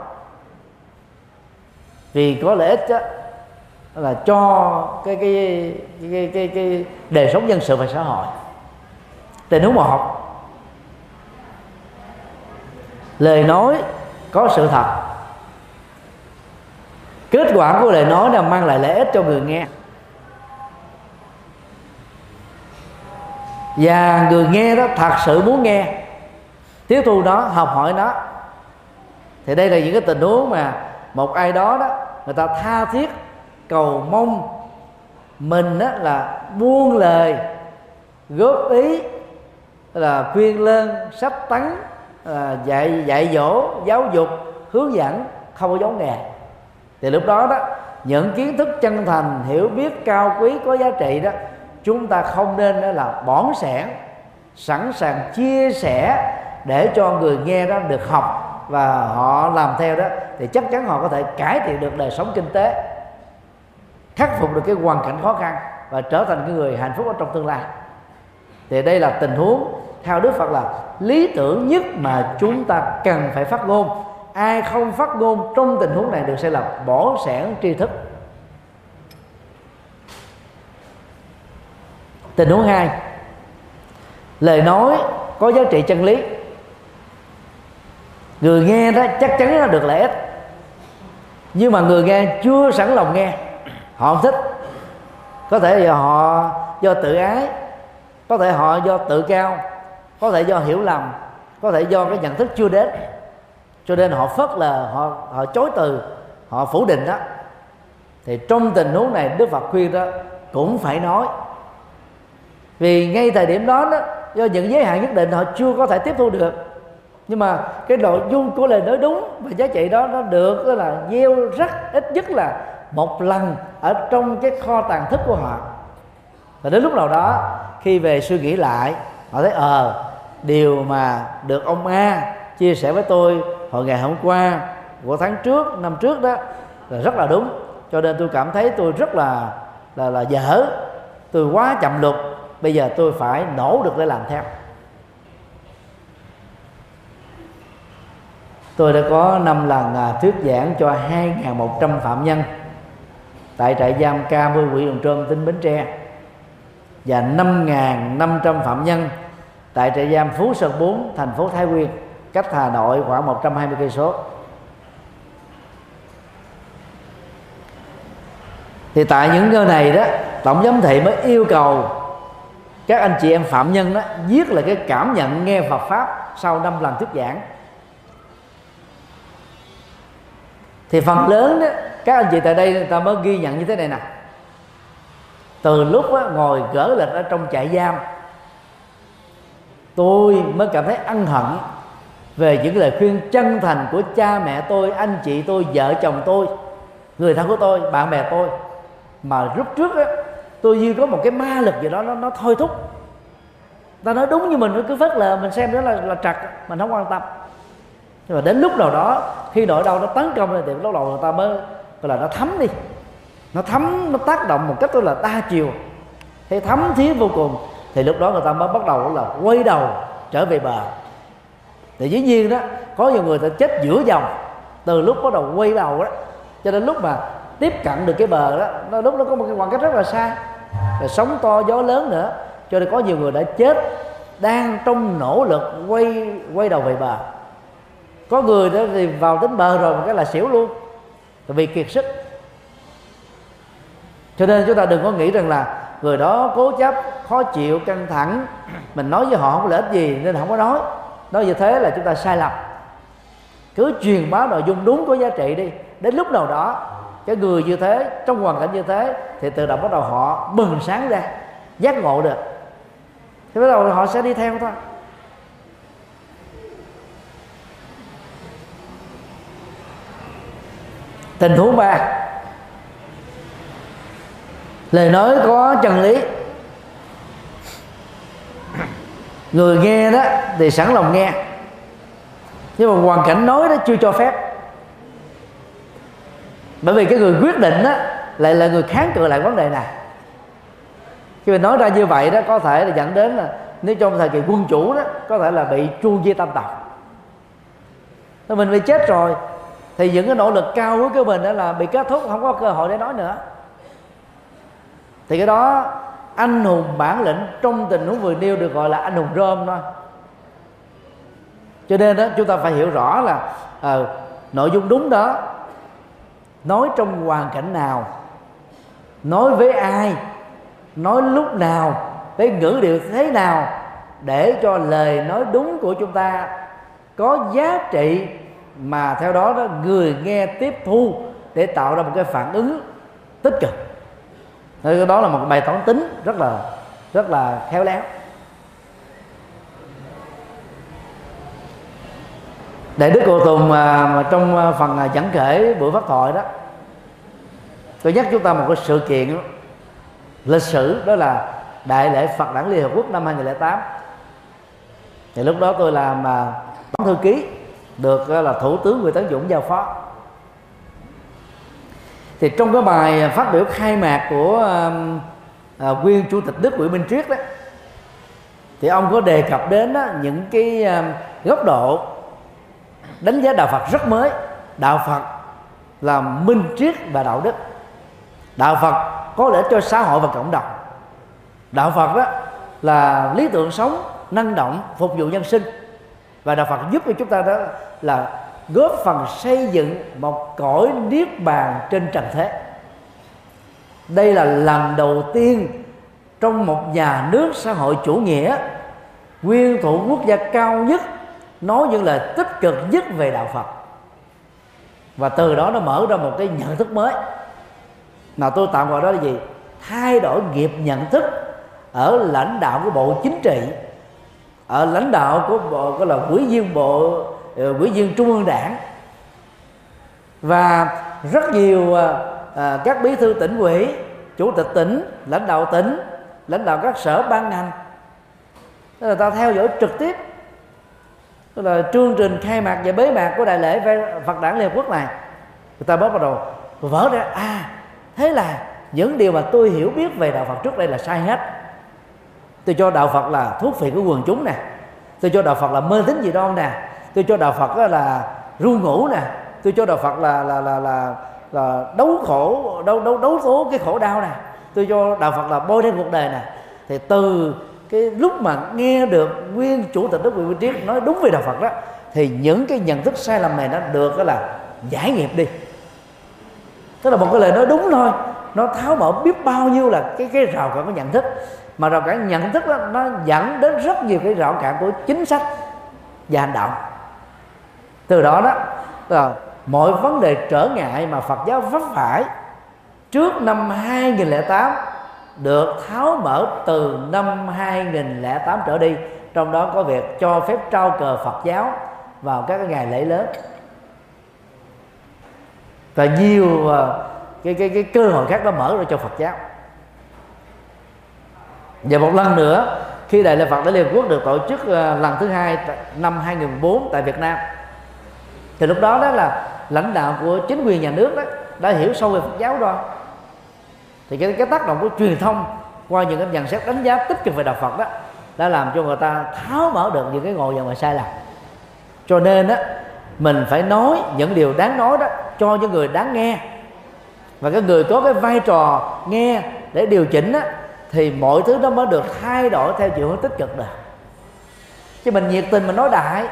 Vì có lợi ích đó, là cho cái cái cái cái, cái đời sống dân sự và xã hội. Tình huống một lời nói có sự thật. Kết quả của lời nói là mang lại lợi ích cho người nghe. Và người nghe đó thật sự muốn nghe. Tiếp thu nó học hỏi nó. Thì đây là những cái tình huống mà một ai đó đó, người ta tha thiết, cầu mong mình đó là buông lời, góp ý, là khuyên lên sách tấn à, dạy dạy dỗ giáo dục hướng dẫn không có giấu nghề. Thì lúc đó đó những kiến thức chân thành hiểu biết cao quý có giá trị đó chúng ta không nên đó là bỏn sẻ sẵn sàng chia sẻ để cho người nghe đó được học và họ làm theo đó thì chắc chắn họ có thể cải thiện được đời sống kinh tế khắc phục được cái hoàn cảnh khó khăn và trở thành cái người hạnh phúc ở trong tương lai. Thì đây là tình huống theo Đức Phật là lý tưởng nhất mà chúng ta cần phải phát ngôn. Ai không phát ngôn, trong tình huống này được sẽ là bỏ sẻn tri thức. Tình huống hai, lời nói có giá trị chân lý. Người nghe đó chắc chắn nó được lợi ích. Nhưng mà người nghe chưa sẵn lòng nghe, họ không thích. Có thể là họ do tự ái, có thể họ do tự cao có thể do hiểu lầm, có thể do cái nhận thức chưa đến. Cho nên họ phớt là họ họ chối từ, họ phủ định đó. Thì trong tình huống này, đức phật khuyên đó, cũng phải nói. Vì ngay thời điểm đó đó, do những giới hạn nhất định họ chưa có thể tiếp thu được. Nhưng mà cái nội dung của lời nói đúng và giá trị đó, nó được đó là gieo rất ít nhất là một lần ở trong cái kho tàng thức của họ. Và đến lúc nào đó, khi về suy nghĩ lại, họ thấy ờ điều mà được ông A chia sẻ với tôi hồi ngày hôm qua của tháng trước, năm trước đó là rất là đúng. Cho nên tôi cảm thấy tôi rất là là là dở. Tôi quá chậm luật. Bây giờ tôi phải nỗ lực để làm theo. Tôi đã có năm lần à, thuyết giảng cho 2.100 phạm nhân tại trại giam K10 huyện Đồng Trơm tỉnh Bến Tre và 5.500 phạm nhân tại trại giam Phú Sơn 4 thành phố Thái Nguyên cách Hà Nội khoảng 120 cây số. Thì tại những nơi này đó tổng giám thị mới yêu cầu các anh chị em phạm nhân đó viết lại cái cảm nhận nghe Phật pháp sau năm lần thuyết giảng. Thì phần lớn đó, các anh chị tại đây người ta mới ghi nhận như thế này nè. Từ lúc đó, ngồi gỡ lịch ở trong trại giam tôi mới cảm thấy ân hận về những lời khuyên chân thành của cha mẹ tôi anh chị tôi vợ chồng tôi người thân của tôi bạn bè tôi. Mà lúc trước á tôi như có một cái ma lực gì đó nó, nó thôi thúc. Ta nói đúng như mình cứ phớt lờ mình xem đó là là trật mình không quan tâm. Nhưng mà đến lúc nào đó khi nỗi đau nó tấn công lên thì lúc đầu người ta mới gọi là nó thấm đi. Nó thấm nó tác động một cách tôi là đa chiều. Thì thấm thía vô cùng thì lúc đó người ta mới bắt đầu là quay đầu trở về bờ. Thì dĩ nhiên đó, có nhiều người ta chết giữa dòng từ lúc bắt đầu quay đầu đó. Cho đến lúc mà tiếp cận được cái bờ đó, nó lúc nó có một cái khoảng cách rất là xa. Rồi sóng to, gió lớn nữa. Cho nên có nhiều người đã chết đang trong nỗ lực quay quay đầu về bờ. Có người đó thì vào đến bờ rồi một cái là xỉu luôn. Vì kiệt sức. Cho nên chúng ta đừng có nghĩ rằng là người đó cố chấp khó chịu, căng thẳng. Mình nói với họ không có lợi ích gì, nên không có nói. Nói như thế là chúng ta sai lầm. Cứ truyền bá nội dung đúng có giá trị đi. Đến lúc nào đó, cái người như thế, trong hoàn cảnh như thế, thì tự động bắt đầu họ bừng sáng ra, giác ngộ được. Thì bắt đầu họ sẽ đi theo thôi. Tình huống ba. Lời nói có chân lý. Người nghe đó thì sẵn lòng nghe. Nhưng mà hoàn cảnh nói đó chưa cho phép. Bởi vì cái người quyết định đó lại là người kháng cự lại vấn đề này. Khi mình nói ra như vậy đó, có thể là dẫn đến là nếu trong thời kỳ quân chủ đó, có thể là bị chu di tâm tộc. Thì mình bị chết rồi, thì những cái nỗ lực cao của của mình đó là bị kết thúc, không có cơ hội để nói nữa. Thì cái đó anh hùng bản lĩnh trong tình huống vừa nêu được gọi là anh hùng rơm thôi. Cho nên đó chúng ta phải hiểu rõ là à, nội dung đúng đó. Nói trong hoàn cảnh nào nói với ai nói lúc nào với ngữ điệu thế nào để cho lời nói đúng của chúng ta có giá trị mà theo đó đó người nghe tiếp thu để tạo ra một cái phản ứng tích cực. Thế đó là một bài toán tính rất là rất là khéo léo. Đại Đức Cô Tùng à, mà trong à, phần à, giảng kể buổi phát thoại đó, tôi nhắc chúng ta một cái sự kiện lịch sử đó là đại lễ Phật đảng Liên Hợp Quốc năm 2008 thì lúc đó tôi làm mà tổng thư ký được là thủ tướng Nguyễn Tấn Dũng giao phó thì trong cái bài phát biểu khai mạc của um, à, nguyên chủ tịch nước Nguyễn Minh Triết đó thì ông có đề cập đến đó, những cái à, góc độ đánh giá đạo Phật rất mới. Đạo Phật là minh triết và đạo đức. Đạo Phật có lẽ cho xã hội và cộng đồng. Đạo Phật đó là lý tưởng sống năng động phục vụ nhân sinh. Và đạo Phật giúp cho chúng ta đó là góp phần xây dựng một cõi niết bàn trên trần thế. Đây là lần đầu tiên trong một nhà nước xã hội chủ nghĩa, nguyên thủ quốc gia cao nhất, nói những lời tích cực nhất về đạo Phật. Và từ đó nó mở ra một cái nhận thức mới. Mà tôi tạm gọi đó là gì? Thay đổi nghiệp nhận thức ở lãnh đạo của bộ chính trị, ở lãnh đạo của bộ, gọi là quỹ viên bộ Ờ, quỹ viên trung ương đảng. Và rất nhiều à, các bí thư tỉnh ủy chủ tịch tỉnh lãnh đạo tỉnh lãnh đạo các sở ban ngành người ta theo dõi trực tiếp tức là chương trình khai mạc và bế mạc của đại lễ Phật đản Liên Hợp Quốc này. Người ta mới bắt đầu vỡ ra à thế là những điều mà tôi hiểu biết về đạo Phật trước đây là sai hết. Tôi cho đạo Phật là thuốc phiện của quần chúng nè. Tôi cho đạo Phật là mê tín gì đoan nè tôi cho đạo Phật là ru ngủ nè. Tôi cho đạo Phật là là là là, là đấu khổ đấu đấu đấu tố cái khổ đau nè. Tôi cho đạo Phật là bôi đen cuộc đời nè. Thì từ cái lúc mà nghe được nguyên chủ tịch đức Nguyễn Minh Triết nói đúng về đạo Phật đó thì những cái nhận thức sai lầm này nó được đó là giải nghiệp đi. Tức là một cái lời nói đúng thôi. Nó tháo mở biết bao nhiêu là cái cái rào cản của nhận thức. Mà rào cản nhận thức đó nó dẫn đến rất nhiều cái rào cản của chính sách và hành động từ đó đó là mọi vấn đề trở ngại mà Phật giáo vấp phải trước năm 2008 được tháo mở từ năm 2008 trở đi. Trong đó có việc cho phép trao cờ Phật giáo vào các ngày lễ lớn. Và nhiều à, cái cái cái cơ hội khác đã mở ra cho Phật giáo. Và một lần nữa, khi đại lễ Phật đại liên quốc được tổ chức à, lần thứ hai năm 2014 tại Việt Nam thì lúc đó đó là lãnh đạo của chính quyền nhà nước đó đã hiểu sâu về Phật giáo rồi. Thì cái, cái tác động của truyền thông qua những cái nhận xét đánh giá tích cực về đạo Phật đó đã làm cho người ta tháo mở được những cái ngộ nhận mà sai lầm. Cho nên á mình phải nói những điều đáng nói đó cho những người đáng nghe. Và cái người có cái vai trò nghe để điều chỉnh á thì mọi thứ nó mới được thay đổi theo chiều hướng tích cực được. Chứ mình nhiệt tình mình nói đại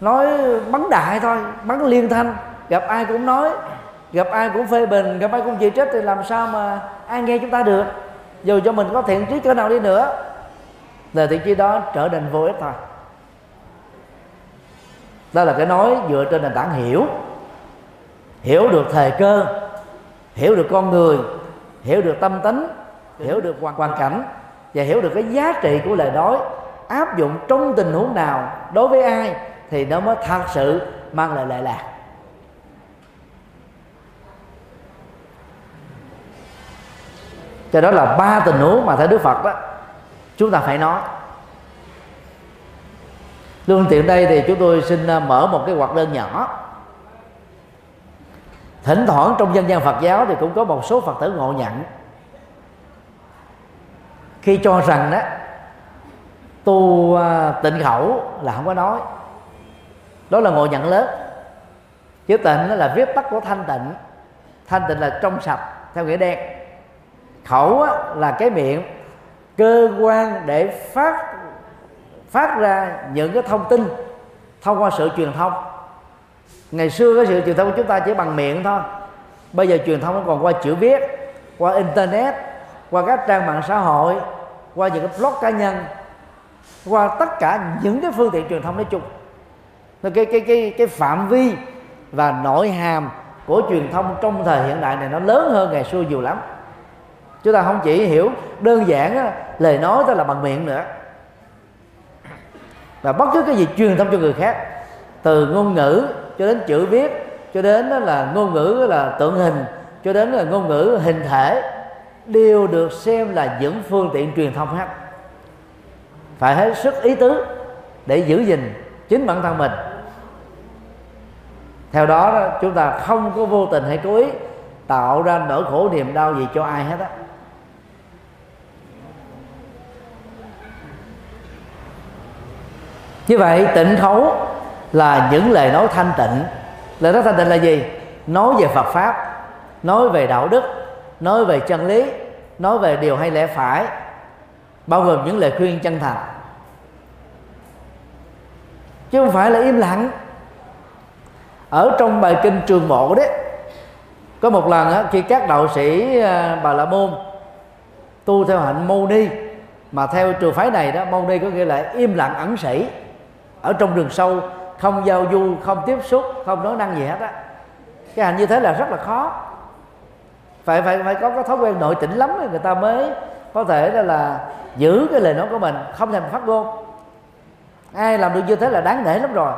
nói bắn đại thôi bắn liên thanh. Gặp ai cũng nói gặp ai cũng phê bình gặp ai cũng chỉ trích thì làm sao mà ai nghe chúng ta được? Dù cho mình có thiện trí cỡ nào đi nữa lời thiện trí đó trở nên vô ích thôi. Đó là cái nói dựa trên nền tảng hiểu. Hiểu được thời cơ hiểu được con người hiểu được tâm tính hiểu được hoàn, hoàn cảnh và hiểu được cái giá trị của lời nói áp dụng trong tình huống nào đối với ai thì nó mới thật sự mang lại lệ lạc. Cho đó là ba tình huống mà theo đức phật đó chúng ta phải nói. Lương tiện đây thì chúng tôi xin à, mở một cái hoạt đơn nhỏ. Thỉnh thoảng trong dân gian phật giáo thì cũng có một số phật tử ngộ nhận. Khi cho rằng đó tu à, tịnh khẩu là không có nói đó là ngồi nhận lớn. Chữ tịnh là viết tắt của thanh tịnh. Thanh tịnh là trong sạch, theo nghĩa đen. Khẩu là cái miệng, cơ quan để phát phát ra những cái thông tin thông qua sự truyền thông. Ngày xưa cái sự truyền thông của chúng ta chỉ bằng miệng thôi. Bây giờ truyền thông nó còn qua chữ viết, qua internet, qua các trang mạng xã hội, qua những cái blog cá nhân, qua tất cả những cái phương tiện truyền thông nói chung cái cái cái cái phạm vi và nội hàm của truyền thông trong thời hiện đại này nó lớn hơn ngày xưa nhiều lắm. Chúng ta không chỉ hiểu đơn giản lời nói đó là bằng miệng nữa. Và bất cứ cái gì truyền thông cho người khác, từ ngôn ngữ cho đến chữ viết, cho đến đó là ngôn ngữ là tượng hình, cho đến là ngôn ngữ hình thể, đều được xem là những phương tiện truyền thông hết phải hết sức ý tứ để giữ gìn chính bản thân mình theo đó chúng ta không có vô tình hay cố ý tạo ra nỗi khổ niềm đau gì cho ai hết á. Như vậy, tịnh khấu là những lời nói thanh tịnh. Lời nói thanh tịnh là gì? Nói về phật pháp, nói về đạo đức, nói về chân lý, nói về điều hay lẽ phải, bao gồm những lời khuyên chân thành. Chứ không phải là im lặng ở trong bài kinh trường bộ đấy có một lần á, khi các đạo sĩ à, bà la môn tu theo hạnh mâu ni mà theo trường phái này đó mâu ni có nghĩa là im lặng ẩn sĩ ở trong rừng sâu không giao du không tiếp xúc không nói năng gì hết á. Cái hành như thế là rất là khó. Phải phải phải có cái thói quen nội tỉnh lắm người ta mới có thể là, là giữ cái lời nói của mình không thèm phát ngôn. Ai làm được như thế là đáng nể lắm rồi.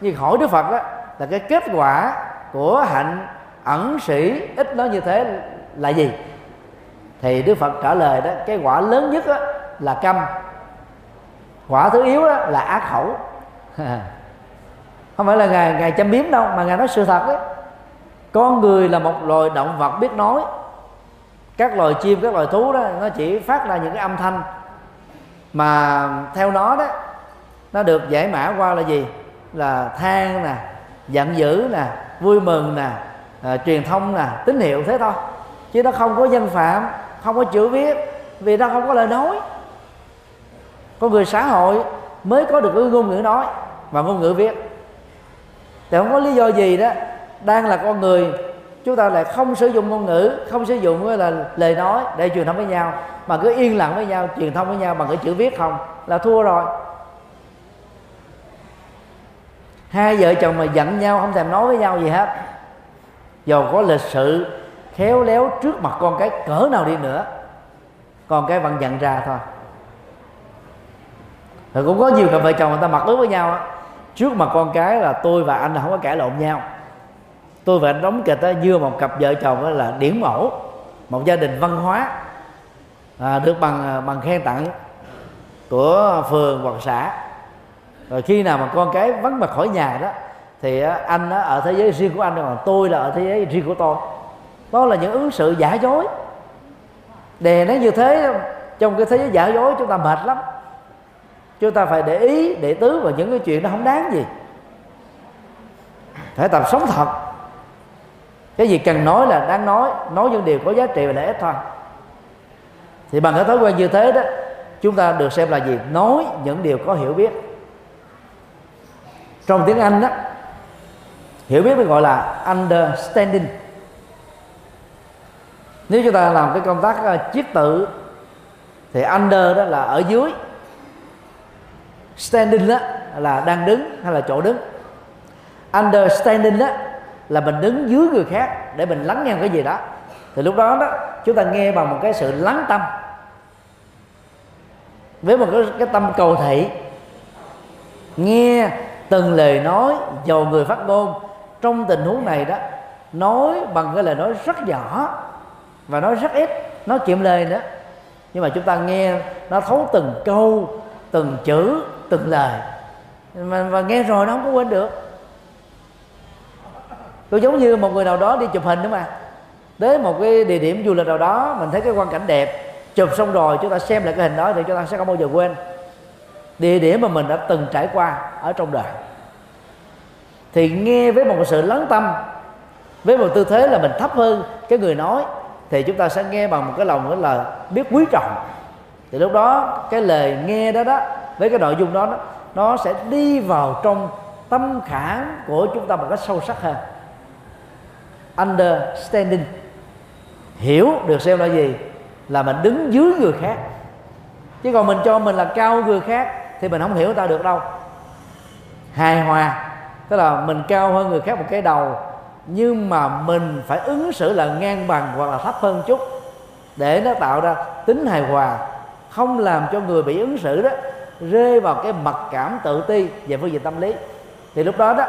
Nhưng hỏi đức phật đó là cái kết quả của hạnh ẩn sĩ ít nói như thế là gì? Thì đức phật trả lời đó, cái quả lớn nhất đó là câm. Quả thứ yếu đó là ác khẩu. Không phải là ngài ngài châm biếm đâu, mà ngài nói sự thật đấy con người là một loài động vật biết nói. Các loài chim, các loài thú đó, nó chỉ phát ra những cái âm thanh. Mà theo nó đó, nó được giải mã qua là gì? Là than nè giận dữ nè vui mừng nè à, truyền thông nè tín hiệu thế thôi. Chứ nó không có dân phạm không có chữ viết vì nó không có lời nói. Con người xã hội mới có được cái ngôn ngữ nói và ngôn ngữ viết. Thì không có lý do gì đó đang là con người chúng ta lại không sử dụng ngôn ngữ không sử dụng là lời nói để truyền thông với nhau mà cứ yên lặng với nhau truyền thông với nhau bằng cái chữ viết không là thua rồi hai vợ chồng mà giận nhau không thèm nói với nhau gì hết. Dầu có lịch sự khéo léo trước mặt con cái cỡ nào đi nữa con cái vẫn giận ra thôi. Rồi cũng có nhiều cặp vợ chồng người ta mặc ước với nhau á. Trước mặt con cái là tôi và anh là không có cãi lộn nhau. Tôi và anh đóng kịch đó như một cặp vợ chồng đó là điển mẫu một gia đình văn hóa à, được bằng à, bằng khen tặng của phường hoặc xã rồi khi nào mà con cái vắng mặt khỏi nhà đó, thì anh ở thế giới riêng của anh còn tôi là ở thế giới riêng của tôi. Đó là những ứng sự giả dối. Đè nó như thế, trong cái thế giới giả dối chúng ta mệt lắm. Chúng ta phải để ý, để tứ vào những cái chuyện nó không đáng gì. Phải tập sống thật. Cái gì cần nói là đáng nói nói những điều có giá trị và lợi ích thôi. Thì bằng cái thói quen như thế đó, chúng ta được xem là gì? Nói những điều có hiểu biết trong tiếng anh đó hiểu biết mới gọi là understanding. Nếu chúng ta làm cái công tác ờ, chiết tự thì under đó là ở dưới. Standing đó là đang đứng hay là chỗ đứng. Understanding đó là mình đứng dưới người khác để mình lắng nghe cái gì đó. Thì lúc đó đó chúng ta nghe bằng một cái sự lắng tâm. Với một cái, cái tâm cầu thị. Nghe từng lời nói dầu người phát ngôn. Trong tình huống này đó nói bằng cái lời nói rất nhỏ và nói rất ít nó kiệm lời nữa. Nhưng mà chúng ta nghe nó thấu từng câu từng chữ từng lời. Mà, và nghe rồi nó không có quên được. Tôi giống như một người nào đó đi chụp hình nữa mà. Đến một cái địa điểm du lịch nào đó mình thấy cái quan cảnh đẹp chụp xong rồi chúng ta xem lại cái hình đó thì chúng ta sẽ không bao giờ quên địa điểm mà mình đã từng trải qua ở trong đời. Thì nghe với một sự lắng tâm với một tư thế là mình thấp hơn cái người nói thì chúng ta sẽ nghe bằng một cái lòng đó là biết quý trọng. Thì lúc đó cái lời nghe đó đó với cái nội dung đó, đó nó sẽ đi vào trong tâm khảm của chúng ta một cách sâu sắc hơn. Understanding. Hiểu được xem là gì? Là mình đứng dưới người khác. Chứ còn mình cho mình là cao người khác thì mình không hiểu ta được đâu. Hài hòa, tức là mình cao hơn người khác một cái đầu, nhưng mà mình phải ứng xử là ngang bằng hoặc là thấp hơn chút để nó tạo ra tính hài hòa, không làm cho người bị ứng xử đó rơi vào cái mặc cảm tự ti về phương diện tâm lý. Thì lúc đó đó,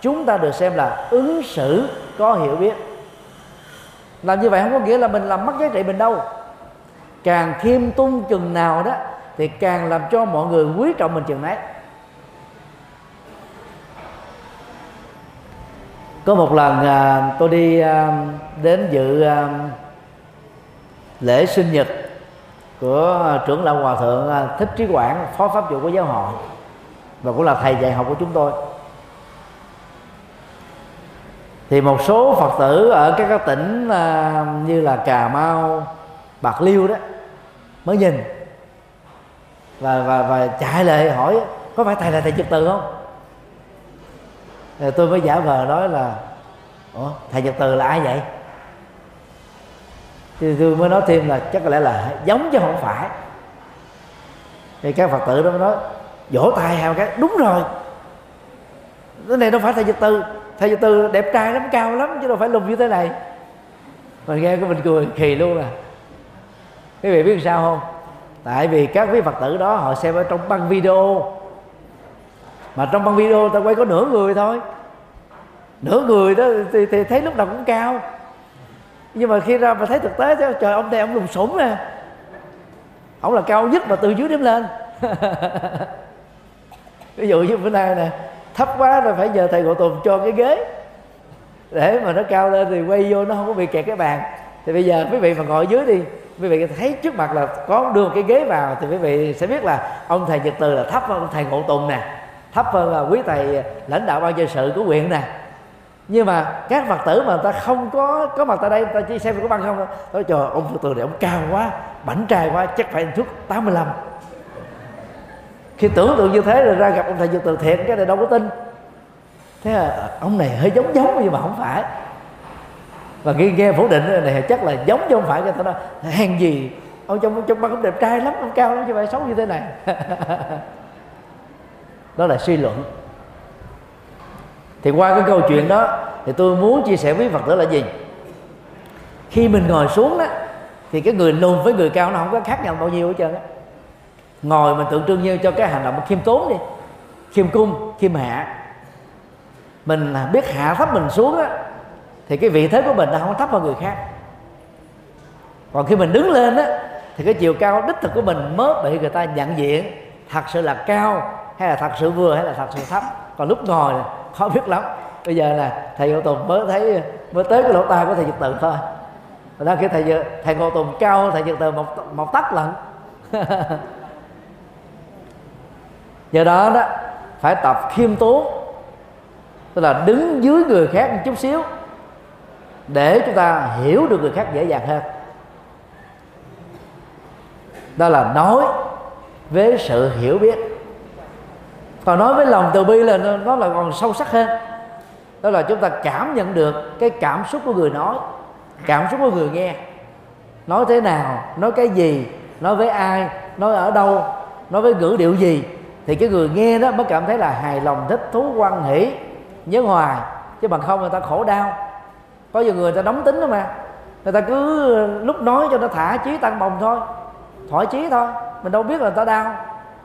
chúng ta được xem là ứng xử có hiểu biết. Làm như vậy không có nghĩa là mình làm mất giá trị mình đâu. Càng khiêm tung chừng nào đó thì càng làm cho mọi người quý trọng mình chừng nấy có một lần à, tôi đi à, đến dự à, lễ sinh nhật của trưởng lão hòa thượng à, thích trí quảng phó pháp chủ của giáo hội và cũng là thầy dạy học của chúng tôi. Thì một số phật tử ở các, các tỉnh à, như là cà mau bạc liêu đó mới nhìn và và và chạy lại hỏi, có phải thầy là thầy trực từ không? Tôi mới giả vờ nói là, ủa, thầy nhật từ là ai vậy? Thì tôi mới nói thêm là, chắc có lẽ là giống chứ không phải. Thì các phật tử đó mới nói, vỗ tay hào cái. Đúng rồi. Cái này đâu phải thầy nhật từ. Thầy nhật từ đẹp trai lắm, cao lắm, chứ đâu phải lùn như thế này. Mình nghe của mình cười kỳ luôn à. Quý vị biết sao không? Tại vì các quý phật tử đó họ xem ở trong băng video. Mà trong băng video ta quay có nửa người thôi. Nửa người đó thì, thì thấy lúc nào cũng cao. Nhưng mà khi ra mà thấy thực tế thì, trời ông đây ông lùng sủng nè. Ông là cao nhất mà từ dưới đếm lên. Ví dụ như bữa nay nè thấp quá rồi phải nhờ thầy ngộ tùng cho cái ghế. Để mà nó cao lên thì quay vô nó không có bị kẹt cái bàn thì bây giờ quý vị mà ngồi dưới đi, quý vị thấy trước mặt là có đưa một cái ghế vào, thì quý vị sẽ biết là ông thầy nhật từ là thấp hơn ông thầy ngộ tùng nè, thấp hơn là quý thầy lãnh đạo ban dân sự của huyện nè. Nhưng mà các phật tử mà người ta không có có mặt tại đây, người ta chỉ xem có băng không thôi. Trời, ông phật tử này ông cao quá, bảnh trai quá, chắc phải chút 85 khi tưởng tượng như thế rồi ra gặp ông thầy dược từ thiện cái này đâu có tin. Thế là ông này hơi giống giống nhưng mà không phải và khi nghe phủ định này chắc là giống chứ không phải người ta nói, hèn gì, ông trong trong băng cũng đẹp trai lắm, ông cao lắm như vậy xấu như thế này. Đó là suy luận. Thì qua cái câu chuyện đó thì tôi muốn chia sẻ với phật tử là gì? Khi mình ngồi xuống đó, thì cái người lùn với người cao nó không có khác nhau bao nhiêu hết trơn á. Ngồi mình tượng trưng như cho cái hành động khiêm tốn đi, khiêm cung, khiêm hạ. Mình biết hạ thấp mình xuống á thì cái vị thế của mình nó không thấp hơn người khác. Còn khi mình đứng lên á, thì cái chiều cao đích thực của mình mới bị người ta nhận diện thật sự là cao hay là thật sự vừa hay là thật sự thấp. Còn lúc ngồi khó biết lắm. Bây giờ là thầy ngô tùng mới thấy, mới tới cái lỗ tai của thầy nhật từ thôi. Và đó khi thầy thầy ngô tùng cao thầy nhật từ một một tấc lận. Do đó đó, phải tập khiêm tốn, tức là đứng dưới người khác một chút xíu để chúng ta hiểu được người khác dễ dàng hơn. Đó là nói với sự hiểu biết. Còn nói với lòng từ bi là nó, là còn sâu sắc hơn. Đó là chúng ta cảm nhận được cái cảm xúc của người nói cảm xúc của người nghe. Nói thế nào nói cái gì nói với ai nói ở đâu nói với ngữ điệu gì thì cái người nghe đó mới cảm thấy là hài lòng thích thú quan hỷ nhớ hoài. Chứ bằng không người ta khổ đau có nhiều người ta đóng tính đó mà. Người ta cứ lúc nói cho nó thả chí tăng bồng thôi. Thoải chí thôi. Mình đâu biết là người ta đau.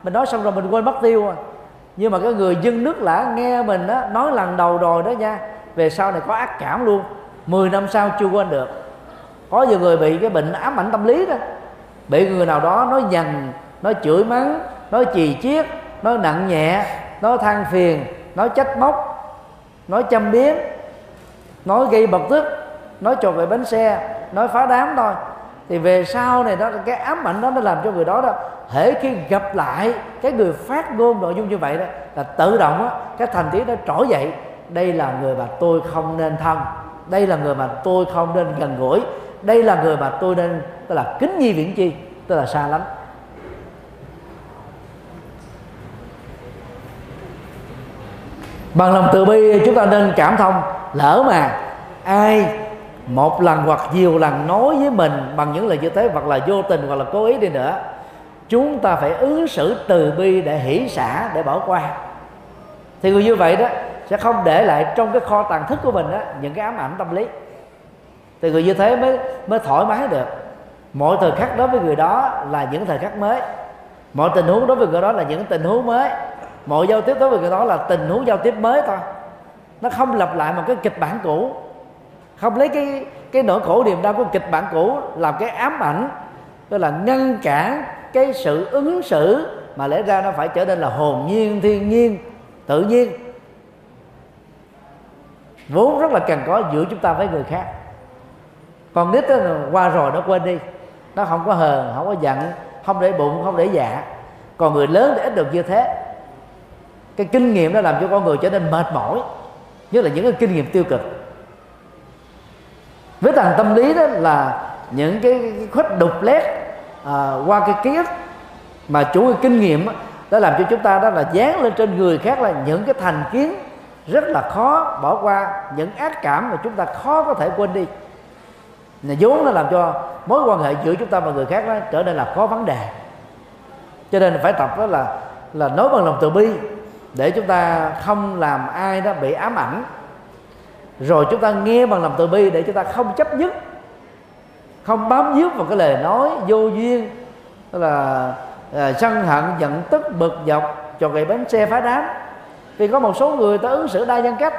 Mình nói xong rồi mình quên mất tiêu à nhưng mà cái người dân nước lã nghe mình đó, nói lần đầu rồi đó nha về sau này có ác cảm luôn. 10 năm sau chưa quên được. Có nhiều người bị cái bệnh ám ảnh tâm lý đó. Bị người nào đó nói nhằn nói chửi mắng nói chì chiết nói nặng nhẹ nói than phiền nói trách móc nói châm biếm nói gây bật tức nói trộn về bánh xe, nói phá đám thôi. Thì về sau này đó, cái ám ảnh đó nó làm cho người đó đó, hễ khi gặp lại cái người phát ngôn nội dung như vậy đó, là tự động á, cái thành tiếng nó trỗi dậy. Đây là người mà tôi không nên thân, đây là người mà tôi không nên gần gũi, đây là người mà tôi nên, tức là kính nhi viễn chi, tức là xa lánh. Bằng lòng từ bi, chúng ta nên cảm thông. Lỡ mà ai một lần hoặc nhiều lần nói với mình bằng những lời như thế, hoặc là vô tình, hoặc là cố ý đi nữa, chúng ta phải ứng xử từ bi để hỷ xả, để bỏ qua. Thì người như vậy đó sẽ không để lại trong cái kho tàng thức của mình đó những cái ám ảnh tâm lý. Thì người như thế mới mới thoải mái được. Mọi thời khắc đối với người đó là những thời khắc mới. Mọi tình huống đối với người đó là những tình huống mới mọi giao tiếp đối với người đó là tình huống giao tiếp mới thôi. Nó không lặp lại một cái kịch bản cũ. Không lấy cái cái nỗi khổ niềm đau của kịch bản cũ làm cái ám ảnh tức là ngăn cản cái sự ứng xử mà lẽ ra nó phải trở nên là hồn nhiên thiên nhiên tự nhiên. Vốn rất là cần có giữa chúng ta với người khác. Còn nít đó, qua rồi nó quên đi. Nó không có hờn không có giận không để bụng không để dạ. Còn người lớn thì ít được như thế cái kinh nghiệm đó làm cho con người trở nên mệt mỏi nhất là những cái kinh nghiệm tiêu cực. Với thằng tâm lý đó là những cái, cái khuếch đục lét à, qua cái ký ức mà chủ cái kinh nghiệm đó làm cho chúng ta đó là dán lên trên người khác là những cái thành kiến rất là khó bỏ qua những ác cảm mà chúng ta khó có thể quên đi. Là vốn nó làm cho mối quan hệ giữa chúng ta và người khác đó trở nên là có vấn đề. Cho nên phải tập đó là là nói bằng lòng từ bi để chúng ta không làm ai đó bị ám ảnh. Rồi chúng ta nghe bằng lòng từ bi để chúng ta không chấp nhất không bám víu vào cái lời nói vô duyên tức là à, sân hận giận tức bực dọc cho gậy bánh xe phá đám. Vì có một số người ta ứng xử đa nhân cách.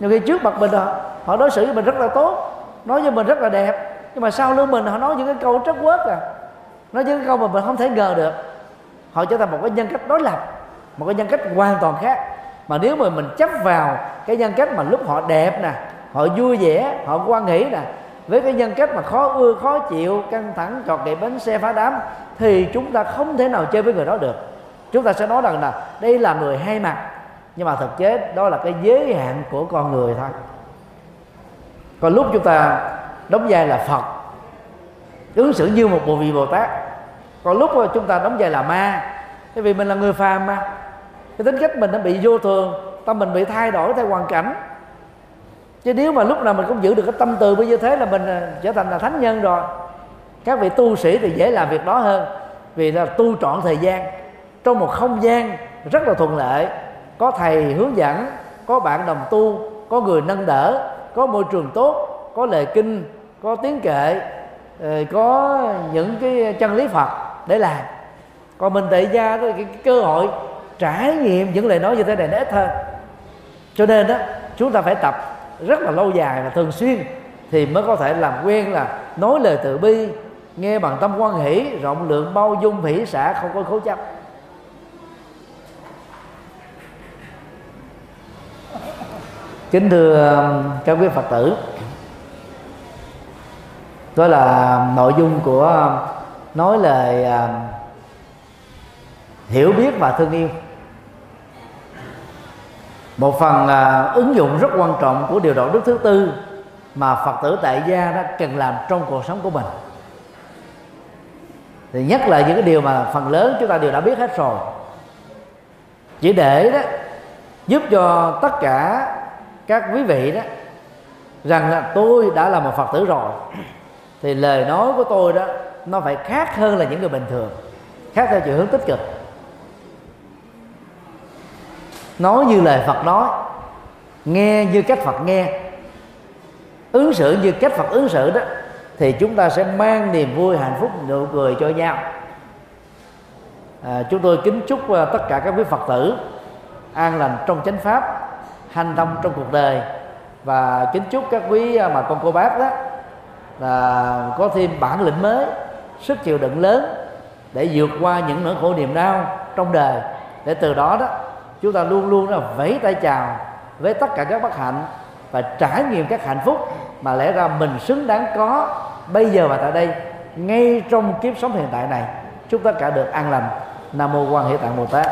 Nhiều khi trước mặt mình họ, họ đối xử với mình rất là tốt nói với mình rất là đẹp nhưng mà sau lưng mình họ nói những cái câu trất quớt à nói những cái câu mà mình không thể ngờ được. Họ trở thành một cái nhân cách đối lập một cái nhân cách hoàn toàn khác. Mà nếu mà mình chấp vào cái nhân cách mà lúc họ đẹp nè, họ vui vẻ, họ quan nghĩ nè, với cái nhân cách mà khó ưa, khó chịu, căng thẳng, trọt kệ bánh, xe phá đám, thì chúng ta không thể nào chơi với người đó được. Chúng ta sẽ nói rằng là đây là người hai mặt, nhưng mà thực tế đó là cái giới hạn của con người thôi. Còn lúc chúng ta đóng vai là phật, ứng xử như một bộ vị bồ tát. Còn lúc chúng ta đóng vai là ma bởi vì mình là người phàm mà cái tính cách mình nó bị vô thường, tâm mình bị thay đổi theo hoàn cảnh. Chứ nếu mà lúc nào mình cũng giữ được cái tâm từ bây giờ thế là mình à, trở thành là thánh nhân rồi. Các vị tu sĩ thì dễ làm việc đó hơn, vì là tu trọn thời gian. Trong một không gian rất là thuận lợi, có thầy hướng dẫn, có bạn đồng tu, có người nâng đỡ, có môi trường tốt, có lời kinh, có tiếng kệ ờ, có những cái chân lý phật để làm. Còn mình tại gia thì cái cơ hội trải nghiệm những lời nói như thế này nó ít hơn cho nên đó, chúng ta phải tập rất là lâu dài và thường xuyên thì mới có thể làm quen là nói lời tự bi, nghe bằng tâm quan hỷ, rộng lượng bao dung hỷ xả không có khấu chấp. Kính thưa um, các quý phật tử, đó là nội dung của um, nói lời um, hiểu biết và thương yêu một phần là ứng dụng rất quan trọng của điều đạo đức thứ tư mà phật tử tại gia đó cần làm trong cuộc sống của mình. Thì nhất là những cái điều mà phần lớn chúng ta đều đã biết hết rồi. Chỉ để đó, giúp cho tất cả các quý vị đó, rằng là tôi đã là một phật tử rồi, thì lời nói của tôi đó, nó phải khác hơn là những người bình thường, khác theo chiều hướng tích cực nói như lời phật nói nghe như cách phật nghe. Ứng xử như cách phật ứng xử đó thì chúng ta sẽ mang niềm vui hạnh phúc nụ cười cho nhau. À, chúng tôi kính chúc à, tất cả các quý phật tử an lành trong chánh pháp hanh thông trong cuộc đời. Và kính chúc các quý mà con cô bác đó là có thêm bản lĩnh mới sức chịu đựng lớn để vượt qua những nỗi khổ niềm đau trong đời. Để từ đó đó chúng ta luôn luôn là vẫy tay chào với tất cả các bất hạnh và trải nghiệm các hạnh phúc mà lẽ ra mình xứng đáng có bây giờ và tại đây, ngay trong kiếp sống hiện tại này. Chúc tất cả được an lành. Nam mô quan hệ tạng bồ tát.